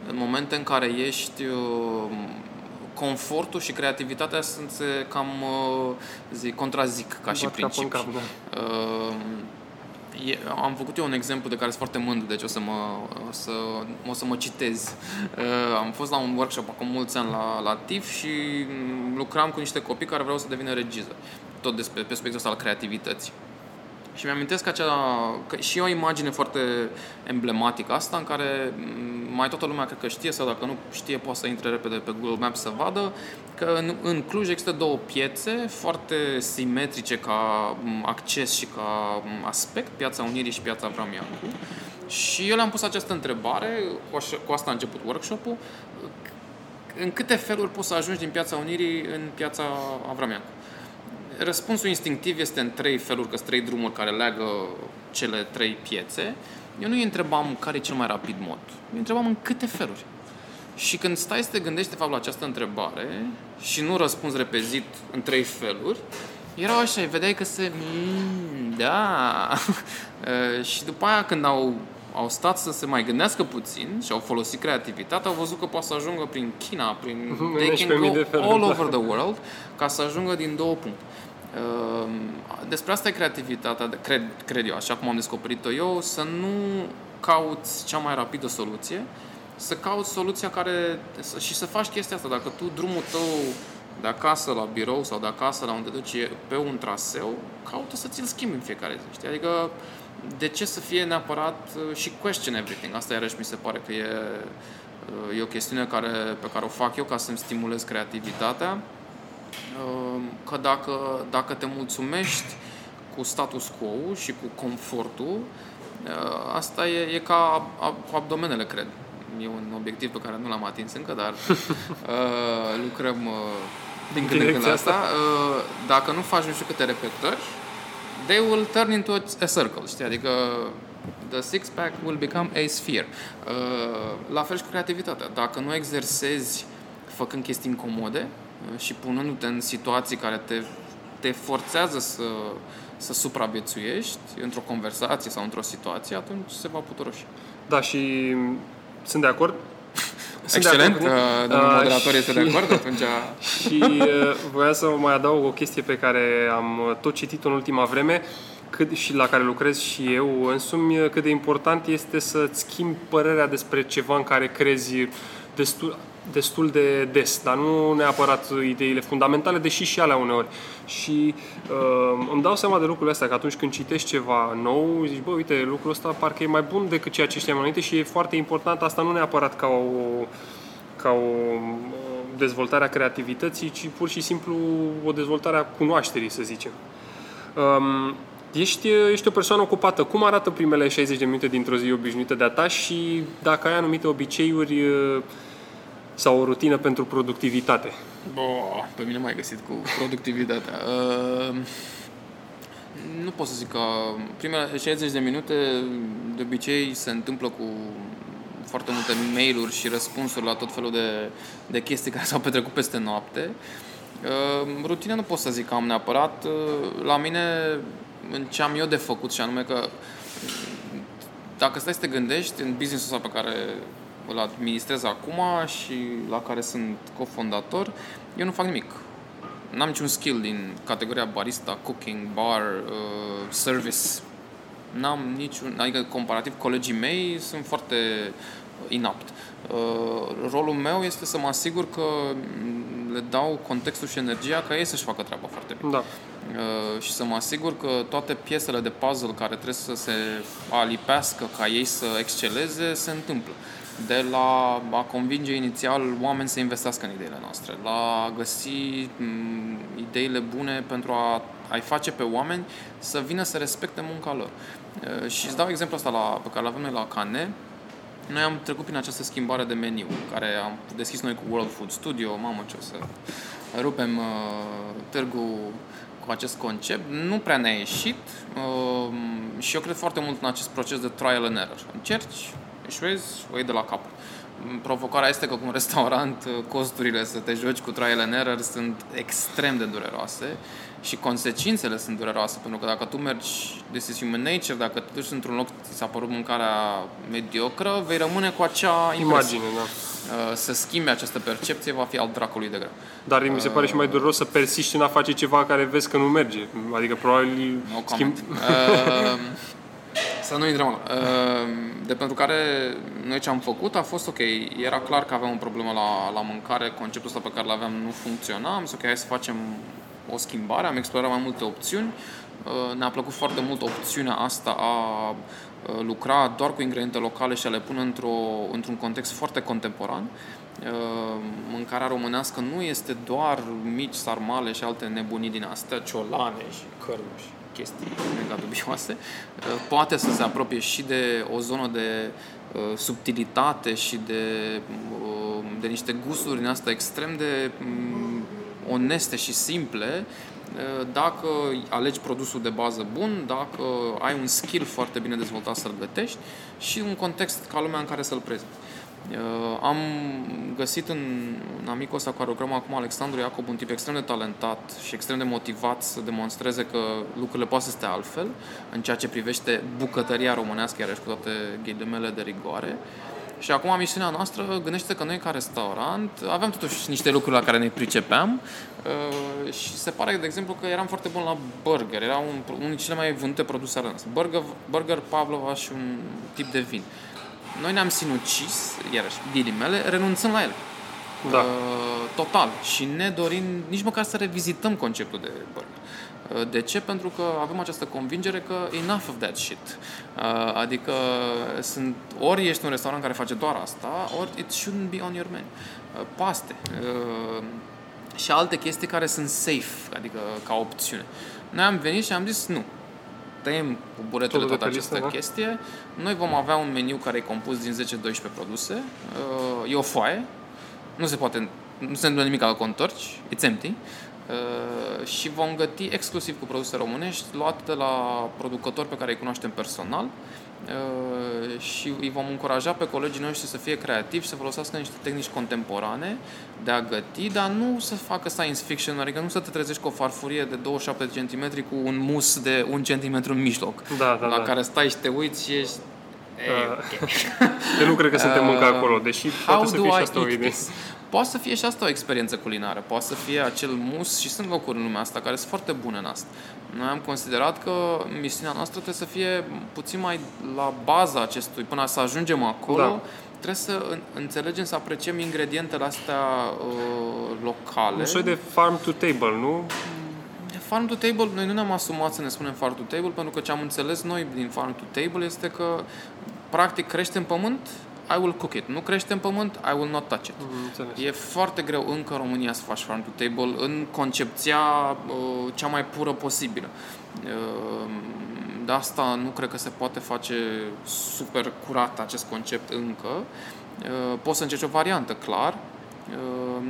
În momente în care ești uh, confortul și creativitatea sunt se cam uh, zic, contrazic ca și principiu. Cap cap, da. uh, e, am făcut eu un exemplu de care sunt foarte mândru, deci o să mă, o să, o să mă citez. Uh, am fost la un workshop acum mulți ani la, la TIF și lucram cu niște copii care vreau să devină regiză. Tot despre pe subiectul ăsta al creativității. Și mi-amintesc acea, că și o imagine foarte emblematică asta, în care mai toată lumea cred că știe, sau dacă nu știe, poate să intre repede pe Google Maps să vadă, că în, în Cluj există două piețe foarte simetrice ca acces și ca aspect, Piața Unirii și Piața Vramiancu. Și eu le-am pus această întrebare, cu, așa, cu asta a început workshop-ul, în câte feluri poți să ajungi din Piața Unirii în Piața Avrameancu? Răspunsul instinctiv este în trei feluri, că sunt trei drumuri care leagă cele trei piețe. Eu nu îi întrebam care e cel mai rapid mod. Eu îi întrebam în câte feluri. Și când stai să te gândești de fapt la această întrebare și nu răspunzi repezit în trei feluri, erau așa, vedeai că se... Mm, da... și după aia când au, au stat să se mai gândească puțin și au folosit creativitatea, au văzut că poate să ajungă prin China, prin... They can go all over the world ca să ajungă din două puncte. Ehm, despre asta e creativitatea, cred, cred eu, așa cum am descoperit-o eu, să nu cauți cea mai rapidă soluție, să cauți soluția care... și să faci chestia asta. Dacă tu drumul tău de acasă la birou sau de acasă la unde duci pe un traseu, caută să ți-l schimbi în fiecare zi. Știi? Adică de ce să fie neapărat uh, și question everything? Asta iarăși mi se pare că e, uh, e o chestiune care, pe care o fac eu ca să-mi stimulez creativitatea Ehm, că dacă, dacă te mulțumești cu status quo și cu confortul, eh, asta e, e ca cu abdomenele, cred. E un obiectiv pe care nu l-am atins încă, dar uh, lucrăm uh, din când în când la asta. Uh, dacă nu faci nu știu câte repetări, they will turn into a circle, știi? Adică the six-pack will become a sphere. Uh, la fel și cu creativitatea. Dacă nu exersezi făcând chestii incomode, și punându-te în situații care te, te forțează să, să supraviețuiești într-o conversație sau într-o situație, atunci se va puturoși. Da, și sunt de acord. Sunt Excelent, de acord, uh, domnul moderator este de acord atunci. și uh, voiam să mai adaug o chestie pe care am tot citit în ultima vreme cât, și la care lucrez și eu însumi, cât de important este să-ți schimbi părerea despre ceva în care crezi destul, destul de des, dar nu neapărat ideile fundamentale, deși și alea uneori. Și uh, îmi dau seama de lucrurile astea, că atunci când citești ceva nou, zici, bă, uite, lucrul ăsta parcă e mai bun decât ceea ce știam înainte și e foarte important, asta nu neapărat ca o, ca o dezvoltare a creativității, ci pur și simplu o dezvoltare a cunoașterii, să zicem. Um, Ești, ești o persoană ocupată. Cum arată primele 60 de minute dintr-o zi obișnuită de-a ta și dacă ai anumite obiceiuri sau o rutină pentru productivitate? Bo, pe mine m-ai găsit cu productivitatea. Uh, nu pot să zic că primele 60 de minute de obicei se întâmplă cu foarte multe mail-uri și răspunsuri la tot felul de, de chestii care s-au petrecut peste noapte. Uh, rutina nu pot să zic că am neapărat. Uh, la mine, în ce am eu de făcut și anume că dacă stai să te gândești în business-ul ăsta pe care îl administrez acum și la care sunt cofondator, eu nu fac nimic. N-am niciun skill din categoria barista, cooking, bar, uh, service. N-am niciun, adică comparativ colegii mei sunt foarte inapt. Uh, rolul meu este să mă asigur că le dau contextul și energia ca ei să-și facă treaba foarte bine. Da. Uh, și să mă asigur că toate piesele de puzzle care trebuie să se alipească ca ei să exceleze se întâmplă de la a convinge inițial oameni să investească în ideile noastre, la a găsi m, ideile bune pentru a, a-i face pe oameni să vină să respecte munca lor. Și îți dau exemplu asta la, pe care l avem noi la Cane. Noi am trecut prin această schimbare de meniu, care am deschis noi cu World Food Studio, mamă ce o să rupem uh, târgul cu acest concept. Nu prea ne-a ieșit uh, și eu cred foarte mult în acest proces de trial and error. Încerci, eșuezi, o iei de la cap. provocarea este că cu un restaurant costurile să te joci cu trial and error sunt extrem de dureroase și consecințele sunt dureroase, pentru că dacă tu mergi, this is human nature, dacă te duci într-un loc, ți s-a părut mâncarea mediocră, vei rămâne cu acea impresie. Imagine, da. Uh, Să schimbi această percepție va fi al dracului de greu. Dar mi se pare și mai dureros să persiști în a face ceva care vezi că nu merge. Adică probabil No schimb... comment. Uh, să nu intrăm acolo. Uh, De pentru care noi ce am făcut a fost ok, era clar că aveam o problemă la, la mâncare, conceptul ăsta pe care l-aveam nu funcționa, am zis ok, hai să facem o schimbare, am explorat mai multe opțiuni, Uh, ne-a plăcut foarte mult opțiunea asta a uh, lucra doar cu ingrediente locale și a le pune într-o, într-un context foarte contemporan. Uh, Mâncarea românească nu este doar mici sarmale și alte nebunii din astea, ciolane și cărnuși chestii mega dubioase, uh, poate să se apropie și de o zonă de uh, subtilitate și de, uh, de niște gusturi din astea extrem de mm, oneste și simple, uh, dacă alegi produsul de bază bun, dacă ai un skill foarte bine dezvoltat să-l gătești și un context ca lumea în care să-l prezinti. Uh, am găsit în, în amicul ăsta cu care lucrăm acum, Alexandru Iacob, un tip extrem de talentat și extrem de motivat să demonstreze că lucrurile poate să stea altfel în ceea ce privește bucătăria românească, iarăși cu toate ghilimele de rigoare. Și acum misiunea noastră, gândește că noi ca restaurant aveam totuși niște lucruri la care ne pricepeam uh, și se pare, de exemplu, că eram foarte bun la burger. Era un, unul dintre cele mai vândute produse ale noastre. Burger, burger Pavlova și un tip de vin. Noi ne-am sinucis, iarăși, ghilimele, renunțând la el. Da. Uh, total. Și ne dorim nici măcar să revizităm conceptul de burger. Uh, De ce? Pentru că avem această convingere că enough of that shit. Uh, Adică sunt, ori ești un restaurant care face doar asta, ori it shouldn't be on your menu. Uh, Paste. uh, Și alte chestii care sunt safe, adică ca opțiune. Noi am venit și am zis nu. Tăiem cu buretele Totul de toată pe listă, această da? chestie. Noi vom avea un meniu care e compus din 10-12 produse. Uh, E o foaie. Nu se poate, nu se întâmplă nimic al contorci. It's empty. Uh, și vom găti exclusiv cu produse românești luate de la producători pe care îi cunoaștem personal uh, și îi vom încuraja pe colegii noștri să fie creativi, să folosească niște tehnici contemporane de a găti, dar nu să facă science fiction, adică nu să te trezești cu o farfurie de 27 cm cu un mus de 1 cm în mijloc, Da, da, la da. care stai și te uiți și ești... Uh, Eu nu cred că suntem încă acolo, deși poate să fie și asta o idee. this? Poate să fie și asta o experiență culinară, poate să fie acel mus și sunt locuri în lumea asta care sunt foarte bune în asta. Noi am considerat că misiunea noastră trebuie să fie puțin mai la baza acestui, până să ajungem acolo, Da. trebuie să în- înțelegem, să apreciem ingredientele astea uh, locale. Un soi de farm to table, nu? De Farm to Table, noi nu ne-am asumat să ne spunem Farm to Table, pentru că ce am înțeles noi din Farm to Table este că, practic, crește în pământ, I will cook it. Nu crește în pământ, I will not touch it. Mm, Înțeles. E foarte greu încă în România să faci farm to table în concepția uh, cea mai pură posibilă. Uh, de asta nu cred că se poate face super curat acest concept încă. Uh, poți să încerci o variantă, clar. Uh,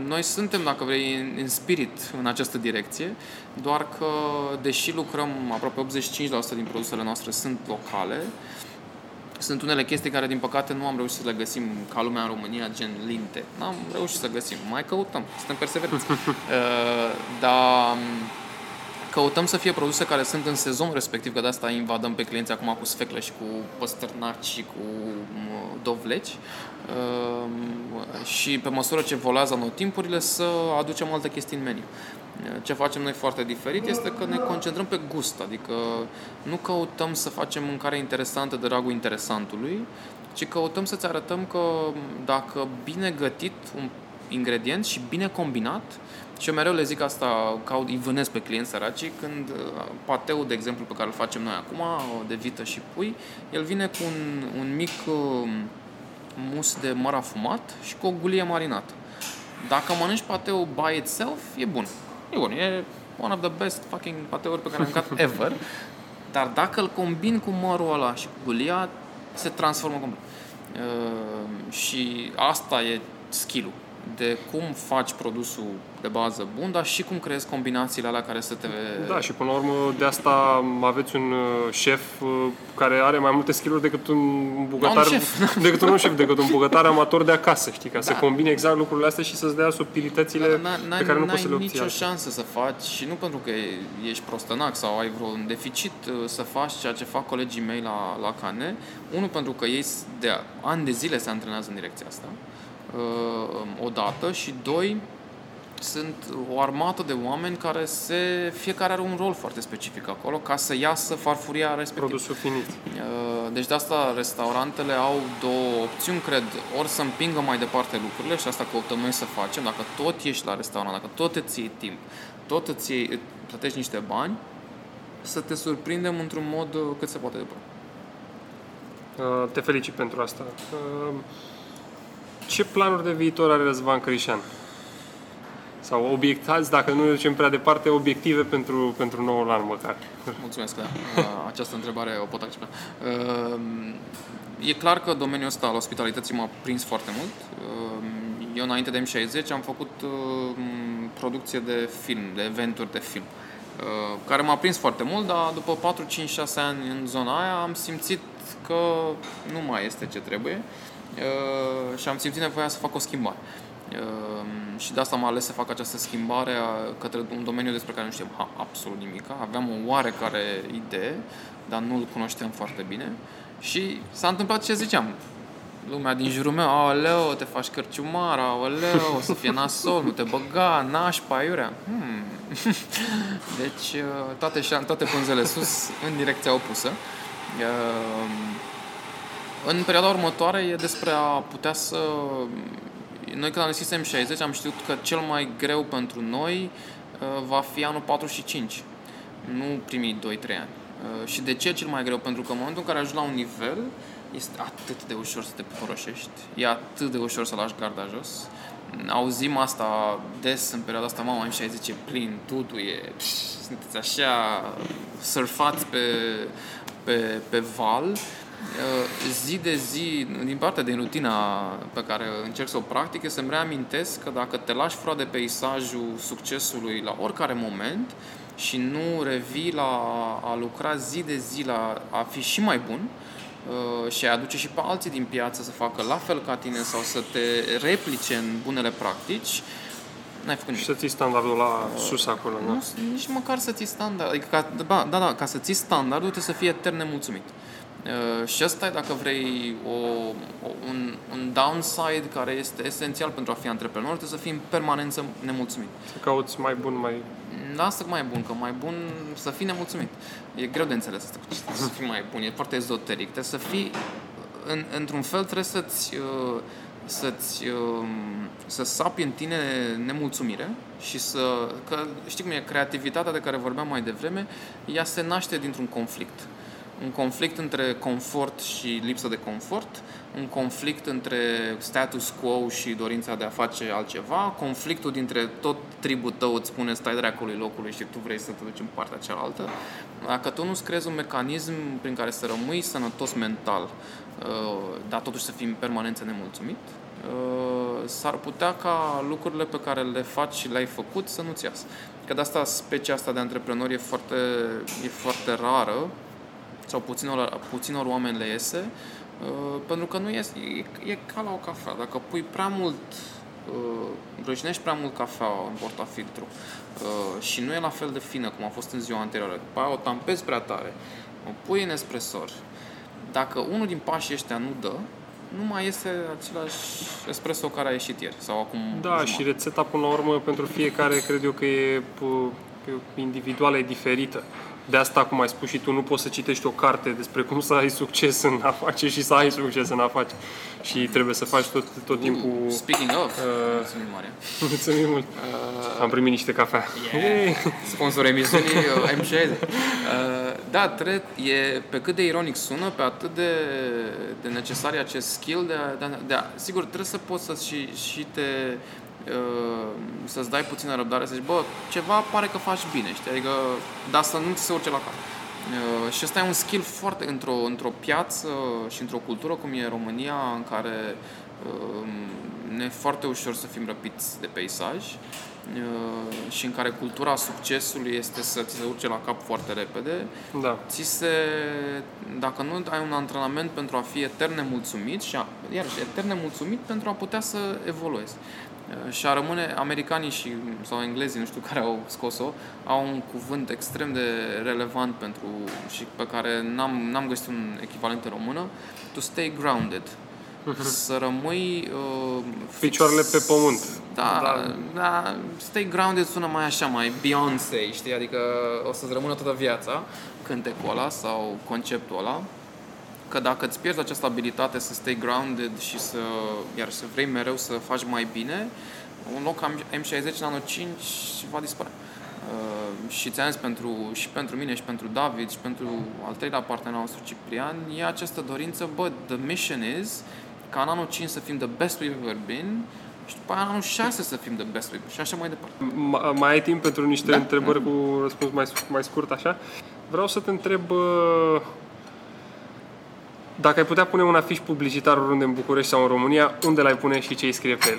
Noi suntem, dacă vrei, în- în spirit în această direcție, doar că, deși lucrăm aproape 85% din produsele noastre sunt locale, sunt unele chestii care, din păcate, nu am reușit să le găsim ca lumea în România, gen linte. N-am reușit să găsim. Mai căutăm. Suntem perseverenți. uh, dar um, căutăm să fie produse care sunt în sezon respectiv, că de asta invadăm pe clienți acum cu sfeclă și cu păstărnaci și cu um, dovleci. Uh, și pe măsură ce volează anotimpurile să aducem alte chestii în meniu. Ce facem noi foarte diferit este că ne concentrăm pe gust, adică nu căutăm să facem mâncare interesantă de dragul interesantului, ci căutăm să-ți arătăm că dacă bine gătit un ingredient și bine combinat, și eu mereu le zic asta, caut, îi vânesc pe clienți săraci, când uh, pateul, de exemplu, pe care îl facem noi acum, de vită și pui, el vine cu un, un mic uh, mus de măr afumat și cu o gulie marinată. Dacă mănânci pateul by itself, e bun. E bun, e one of the best fucking pateuri pe care am mâncat ever. Dar dacă îl combin cu mărul ăla și cu gulia, se transformă complet. Uh, și asta e skill-ul. De cum faci produsul de bază bun, dar și cum creezi combinațiile alea care să te... Da, și până la urmă de asta aveți un uh, șef uh, care are mai multe skill decât un bucătar, Un șef. decât un șef, decât un bucătar amator de acasă, știi, ca să Da. combine exact lucrurile astea și să-ți dea subtilitățile N- pe care nu n-ai poți să le obții nicio altfel. șansă să faci și nu pentru că ești prostănac sau ai vreun deficit uh, să faci ceea ce fac colegii mei la, la Cane. Unul, pentru că ei s- de ani de zile se antrenează în direcția asta, uh, odată, și doi, sunt o armată de oameni care se, fiecare are un rol foarte specific acolo ca să iasă farfuria respectivă. Produsul finit. Uh, Deci de asta restaurantele au două opțiuni, cred, ori să împingă mai departe lucrurile și asta căutăm noi să facem, dacă tot ești la restaurant, dacă tot îți iei timp, tot îți iei, îți plătești niște bani, să te surprindem într-un mod uh, cât se poate de bun. Uh, Te felicit pentru asta. Uh, Ce planuri de viitor are Răzvan Crișan? Sau obiectați, dacă nu ducem prea departe, obiective pentru, pentru noul an măcar. Mulțumesc, da. Uh, Această întrebare o pot accepta. Uh, E clar că domeniul ăsta al ospitalității m-a prins foarte mult. Uh, Eu, înainte de M60, am făcut uh, producție de film, de eventuri de film, uh, care m-a prins foarte mult, dar după 4, 5, 6 ani în zona aia am simțit că nu mai este ce trebuie uh, și am simțit nevoia să fac o schimbare. Uh, și de asta am ales să fac această schimbare a- către un domeniu despre care nu știam ha, absolut nimic. Aveam o oarecare idee, dar nu-l cunoșteam foarte bine. Și s-a întâmplat ce ziceam. Lumea din jurul meu, aoleu, te faci cărciumar, aoleu, o să fie nasol, nu te băga, nașpa, iurea. Hmm. Deci, uh, toate, șan- toate pânzele sus, în direcția opusă. Uh, În perioada următoare e despre a putea să... Noi când am deschis M60 am știut că cel mai greu pentru noi uh, va fi anul 45, nu primii 2-3 ani. Uh, Și de ce cel mai greu? Pentru că în momentul în care ajungi la un nivel, este atât de ușor să te poroșești, e atât de ușor să lași garda jos. Auzim asta des în perioada asta, mama, M60 e plin, totul e... pș, Sunteți așa surfați pe, pe, pe val Uh, zi de zi, din partea din rutina pe care încerc să o practic, e să-mi reamintesc că dacă te lași fără de peisajul succesului la oricare moment și nu revii la a lucra zi de zi la a fi și mai bun uh, și a aduce și pe alții din piață să facă la fel ca tine sau să te replice în bunele practici, n-ai făcut Și nimic. să ții standardul la sus acolo, da? Nu, nici măcar să ții standard. Adică, ca, da, da, da, ca să ții standardul trebuie să fii etern nemulțumit. Uh, și asta e, dacă vrei, o, o, un, un downside care este esențial pentru a fi antreprenor, trebuie să fii în permanență nemulțumit. Să cauți mai bun, mai... Lasă mai bun, că mai bun să fii nemulțumit. E greu de înțeles asta, cu ce să fii mai bun, e foarte ezoteric. Trebuie să fii, în, într-un fel trebuie să-ți, uh, să-ți, um, să sapi în tine nemulțumire și să, că știi cum e, creativitatea de care vorbeam mai devreme, ea se naște dintr-un conflict. Un conflict între confort și lipsă de confort, un conflict între status quo și dorința de a face altceva, conflictul dintre tot tribul tău îți spune stai dracului locului și tu vrei să te duci în partea cealaltă. Dacă tu nu-ți creezi un mecanism prin care să rămâi sănătos mental, uh, dar totuși să fii în permanență nemulțumit, uh, s-ar putea ca lucrurile pe care le faci și le-ai făcut să nu-ți iasă. Că de asta specia asta de antreprenori e foarte, e foarte rară, sau puținor, puținor oameni le iese, uh, pentru că nu iese, e, e ca la o cafea. Dacă pui prea mult, uh, rășnești prea mult cafea în portafiltru uh, și nu e la fel de fină cum a fost în ziua anterioară, după aia o tampezi prea tare, o pui în espresor, dacă unul din pașii ăștia nu dă, nu mai este același espresso care a ieșit ieri sau acum Da, jumătate. și rețeta până la urmă pentru fiecare cred eu că e pu- e individuală, e diferită. De asta, cum ai spus și tu, nu poți să citești o carte despre cum să ai succes în afaceri și să ai succes în afaceri. Și trebuie să faci tot, tot timpul... Speaking of, Uh, mulțumim, Maria. Mulțumim mult! Am primit niște cafea. Yay! Sponsor emisiunii uh, M60. Uh, da, trebuie, e, pe cât de ironic sună, pe atât de, de necesar e acest skill de a, de, a, de a, Sigur, trebuie să poți să și, și te uh, să-ți dai puțină răbdare, să zici, bă, ceva pare că faci bine, știi? Adică, dar să nu ți se urce la cap. Uh, și ăsta e un skill foarte într-o, într-o piață și într-o cultură cum e România, în care uh, ne e foarte ușor să fim răpiți de peisaj uh, și în care cultura succesului este să ți se urce la cap foarte repede, Da. ți se, dacă nu ai un antrenament pentru a fi etern nemulțumit și a, iarăși etern nemulțumit pentru a putea să evoluezi. Uh, Și a rămâne, americanii și, sau englezii, nu știu care au scos-o, au un cuvânt extrem de relevant pentru și pe care n-am, n-am găsit un echivalent în română, to stay grounded. Să rămâi uh, fix- Picioarele pe pământ. da, Da. da, da, Stay Grounded sună mai așa, mai Beyoncé, știi? Adică o să-ți rămână toată viața cântecul ăla sau conceptul ăla. Că dacă îți pierzi această abilitate să stay grounded și să, iar să vrei mereu să faci mai bine, un loc am M60 Nano 5 va dispărea. Uh, și ți-am zis pentru, și pentru mine și pentru David și pentru al treilea partener al nostru Ciprian e această dorință, bă, the mission is ca în anul 5 să fim the best we've ever been și după aia în anul 6 să fim the best we've și așa mai departe. Ma- Mai ai timp pentru niște Da. întrebări cu răspuns mai, mai scurt, așa? Vreau să te întreb uh, dacă ai putea pune un afiș publicitar oriunde în București sau în România, unde l-ai pune și ce îi scrie pe el?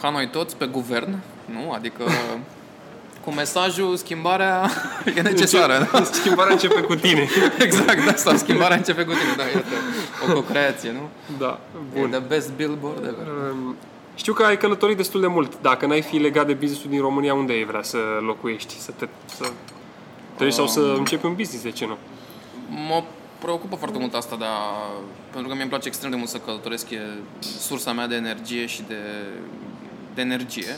Ca noi toți pe guvern, nu? Adică cu mesajul schimbarea e necesară. da? Schimbarea începe cu tine. exact, da, sau schimbarea începe cu tine, da, iată, o co-creație, nu? Da, E bun. the best billboard ever. Um, Știu că ai călătorit destul de mult. Dacă n-ai fi legat de business-ul din România, unde ai vrea să locuiești? Să te să treci sau să începi un business, de ce nu? Mă preocupă foarte mult asta, dar pentru că mi-e place extrem de mult să călătoresc, e sursa mea de energie și de, de energie.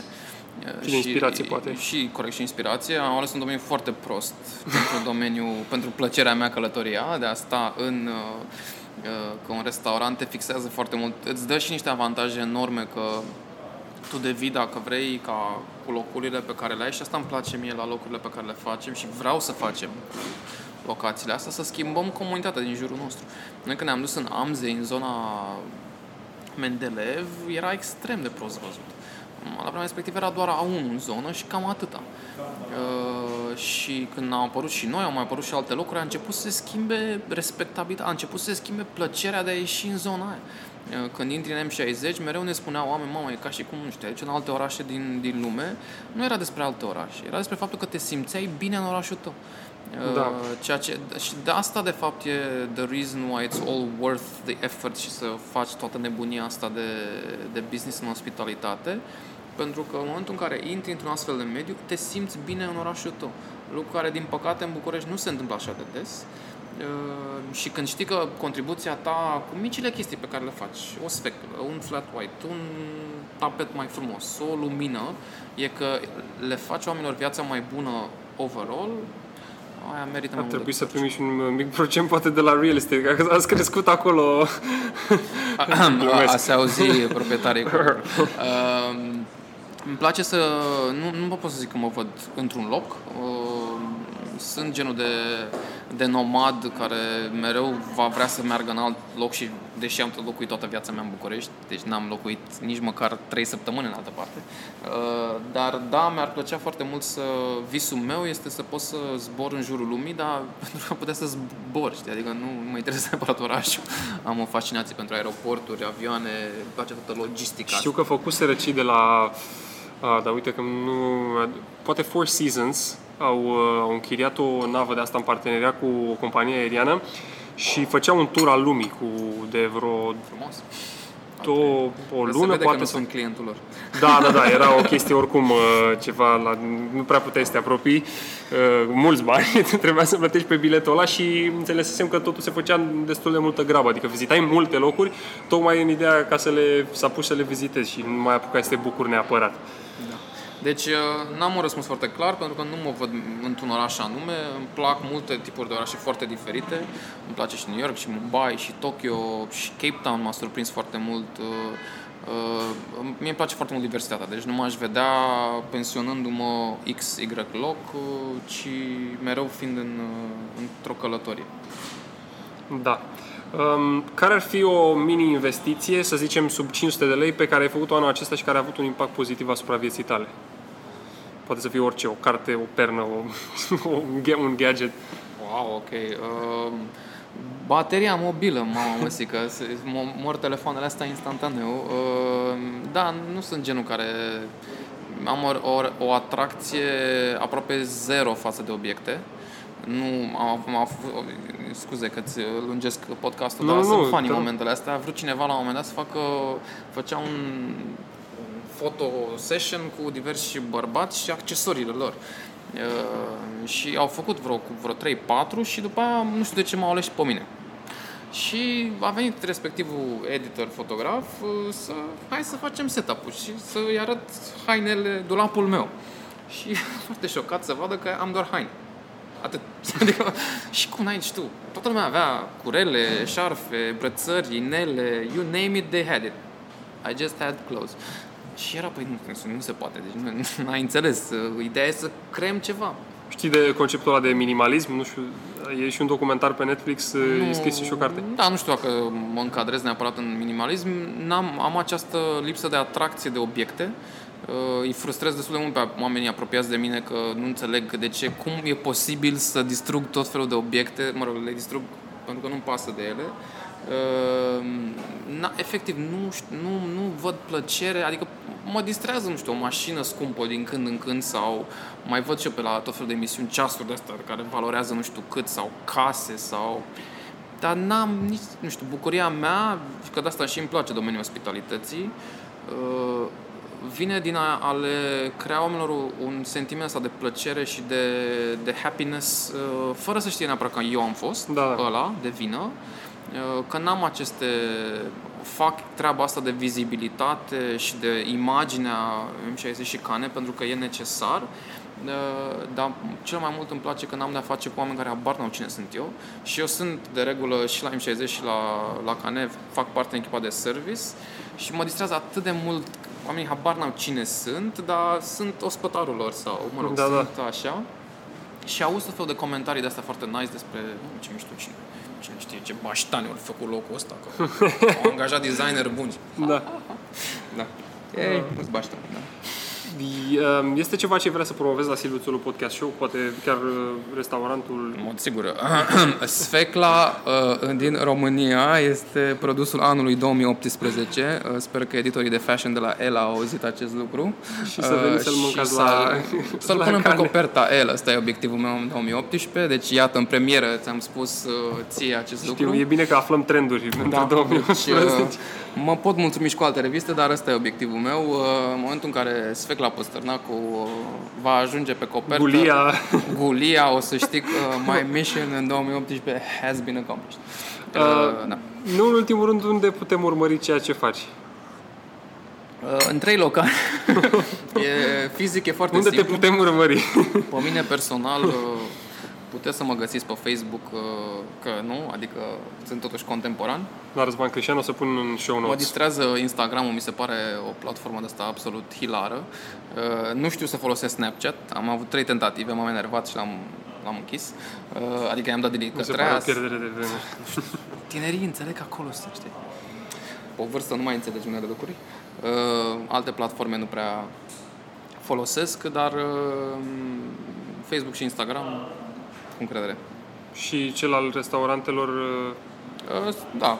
Și de inspirație, poate. Și, corect, și inspirație. Am ales un domeniu foarte prost pentru domeniu, pentru plăcerea mea călătoria, de a sta în uh, uh, că un restaurant te fixează foarte mult, îți dă și niște avantaje enorme că tu devii dacă vrei ca cu locurile pe care le ai și asta îmi place mie la locurile pe care le facem și vreau să facem cu locațiile astea, să schimbăm comunitatea din jurul nostru. Noi când ne-am dus în Amze, în zona Mendeleev, era extrem de prost văzut. La vremea respectivă era doar A1 în zonă și cam atâta. Uh, și când au apărut și noi, au mai apărut și alte locuri, a început să se schimbe respectabil, a început să se schimbe plăcerea de a ieși în zona aia. Uh, Când intri în M60, mereu ne spuneau oameni, mamă, e ca și cum, nu știu, aici în alte orașe din, din lume, nu era despre alte orașe, era despre faptul că te simțeai bine în orașul tău. Uh, Da. Ceea ce, și de asta, de fapt, e the reason why it's all worth the effort și să faci toată nebunia asta de, de business în ospitalitate, pentru că în momentul în care intri într-un astfel de mediu, te simți bine în orașul tău. Lucru care, din păcate, în București nu se întâmplă așa de des. Uh, și când știi că contribuția ta cu micile chestii pe care le faci, o sfeclă, un flat white, un tapet mai frumos, o lumină, e că le faci oamenilor viața mai bună overall, aia merită Ar mai trebui mult. să primi și un mic procent poate de la real estate, că ați crescut acolo. A, Glumesc. a se auzi proprietarii cu uh, Îmi place să... Nu, nu pot să zic că mă văd într-un loc. Uh, sunt genul de, de nomad care mereu va vrea să meargă în alt loc și deși am tot locuit toată viața mea în București, deci n-am locuit nici măcar 3 săptămâni în altă parte. Uh, Dar da, mi-ar plăcea foarte mult să... Visul meu este să pot să zbor în jurul lumii, dar pentru a putea să zbor, știi? Adică nu, nu mă interesează neapărat orașul. Am o fascinație pentru aeroporturi, avioane, îmi place toată logistica. Știu că făcuseră cei de la... A, dar uite că nu... Poate Four Seasons au, uh, au închiriat o navă de asta în parteneria cu o companie aeriană și făceau un tur al lumii cu de vreo Frumos. două, o Se lună, vede că poate nu sau sunt clientul lor. Da, da, da, era o chestie oricum uh, ceva, la, nu prea puteai să te apropii, uh, mulți bani, trebuia să plătești pe biletul ăla și înțelesesem că totul se făcea în destul de multă grabă, adică vizitai multe locuri, tocmai în ideea ca să le, să apuci să le vizitezi și nu mai apucai să te bucuri neapărat. Deci uh, n-am un răspuns foarte clar pentru că nu mă văd într-un oraș anume. Îmi plac multe tipuri de orașe foarte diferite. Îmi place și New York, și Mumbai, și Tokyo, și Cape Town m-a surprins foarte mult. Uh, uh, Mie îmi place foarte mult diversitatea, deci nu m-aș vedea pensionându-mă XY loc, uh, ci mereu fiind în, uh, într-o călătorie. Da. Um, care ar fi o mini-investiție, să zicem sub 500 de lei, pe care ai făcut-o anul acesta și care a avut un impact pozitiv asupra vieții tale? Poate să fie orice, o carte, o pernă, o, un ga- un gadget. Wow, ok. Uh, Bateria mobilă, mamă, măsică, mor telefoanele astea instantaneu. Uh, da, nu sunt genul care am o, o, o atracție aproape zero față de obiecte. Nu am, am, am scuze că ți lungesc podcastul, nu, dar nu, sunt fani momentele astea. A vrut cineva la un moment dat să facă, făcea un photo session cu diversi bărbați și accesoriile lor. Uh, și au făcut vreo, vreo 3-4 și după aia nu știu de ce m-au ales și pe mine. Și a venit respectivul editor fotograf uh, să hai să facem setup-ul și să-i arăt hainele, dulapul meu. Și foarte șocat să vadă că am doar haine. Atât. Adică, și cum n-ai tu? Toată lumea avea curele, șarfe, brățări, inele, you name it, they had it. I just had clothes. Și era, păi nu, nu se poate, deci nu, n-ai înțeles. Ideea e să creăm ceva. Știi de conceptul ăla de minimalism? Nu știu, e și un documentar pe Netflix, nu, e scris și o carte. Da, nu știu dacă mă încadrez neapărat în minimalism. N-am, am această lipsă de atracție de obiecte. Uh, îi frustrez destul de mult pe oamenii apropiați de mine că nu înțeleg de ce, cum e posibil să distrug tot felul de obiecte, mă rog, le distrug pentru că nu-mi pasă de ele. Uh, na, efectiv, nu, nu, nu văd plăcere, adică mă distrează, nu știu, o mașină scumpă din când în când sau mai văd și eu pe la tot felul de emisiuni ceasuri de astea care valorează nu știu cât sau case sau... Dar n-am nici, nu știu, bucuria mea, că de asta și îmi place domeniul ospitalității, uh, vine din a, a le crea oamenilor un sentiment ăsta de plăcere și de, de happiness, uh, fără să știe neapărat că eu am fost da. ăla, de vină, uh, că n-am aceste fac treaba asta de vizibilitate și de imaginea M60 și cane pentru că e necesar, dar cel mai mult îmi place că n-am de-a face cu oameni care habar n-au cine sunt eu și eu sunt de regulă și la M60 și la, la cane, fac parte din echipa de service și mă distrează atât de mult oamenii habar n-au cine sunt, dar sunt ospătarul lor sau, mă rog, da, sunt da. așa. Și auzi tot felul de comentarii de astea foarte nice despre ce mișto cine cine știe ce baștani au făcut locul ăsta, că au angajat designer buni. Da. da. Ei, nu-ți baștani, da. Um, este ceva ce vrea să promovezi la Silviu Țolu Podcast Show? Poate chiar uh, restaurantul? În mod sigur. Sfecla uh, din România este produsul anului 2018. Uh, sper că editorii de fashion de la Ela au auzit acest lucru. Și să veniți să-l mâncați la Să-l punem pe coperta Ela. Ăsta e obiectivul meu în 2018. Deci, iată, în premieră ți-am spus ție acest Știu, lucru. e bine că aflăm trenduri da, între 2018. Deci, mă pot mulțumi și cu alte reviste, dar ăsta e obiectivul meu. În momentul în care Sfecla la Păstărnacu va ajunge pe copertă. Gulia. Gulia, o să știi că my mission în 2018 has been accomplished. Uh, uh, da. Nu în ultimul rând, unde putem urmări ceea ce faci? Uh, în trei locali. e, fizic e foarte Unde simplu. te putem urmări? Pe mine personal, uh, puteți să mă găsiți pe Facebook uh, că nu, adică sunt totuși contemporan. La Răzvan Crișan o să pun în show notes. Mă distrează Instagram-ul, mi se pare o platformă de asta absolut hilară. Uh, nu știu să folosesc Snapchat, am avut trei tentative, m-am enervat și l-am, l-am închis. Uh, adică i-am dat delete către se pare o pierdere de vreme. Tinerii înțeleg acolo, să știi. Pe o vârstă nu mai înțelegi unele lucruri. Alte platforme nu prea folosesc, dar Facebook și Instagram cu încredere. Și cel al restaurantelor? Uh, da.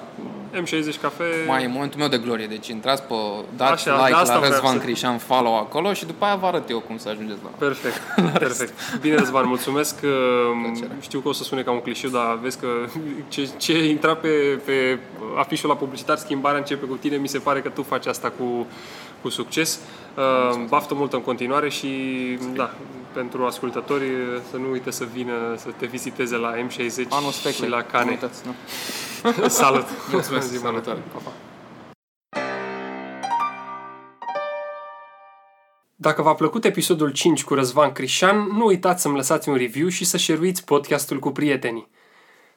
M60 Cafe. Mai e momentul meu de glorie, deci intrați pe, dați Așa, like la Răzvan să... Crișan, follow acolo și după aia vă arăt eu cum să ajungeți la Perfect, la perfect. Bine, Răzvan, mulțumesc. Plăcere. Știu că o să sune ca un clișeu, dar vezi că ce, ce intra pe, pe afișul la publicitar, schimbarea începe cu tine, mi se pare că tu faci asta cu, cu succes. Uh, baftă mult în continuare și da, pentru ascultători să nu uite să vină să te viziteze la M60 Anul și la Cane. Uitați, Salut! Mulțumesc! Salutare! Dacă v-a plăcut episodul 5 cu Răzvan Crișan, nu uitați să-mi lăsați un review și să share podcastul cu prietenii.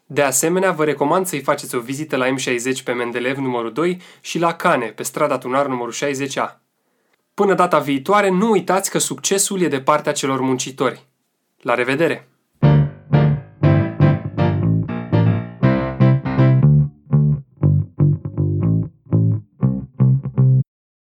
De asemenea, vă recomand să-i faceți o vizită la M60 pe Mendeleev numărul 2 și la Cane, pe strada Tunar numărul 60A. Până data viitoare, nu uitați că succesul e de partea celor muncitori. La revedere!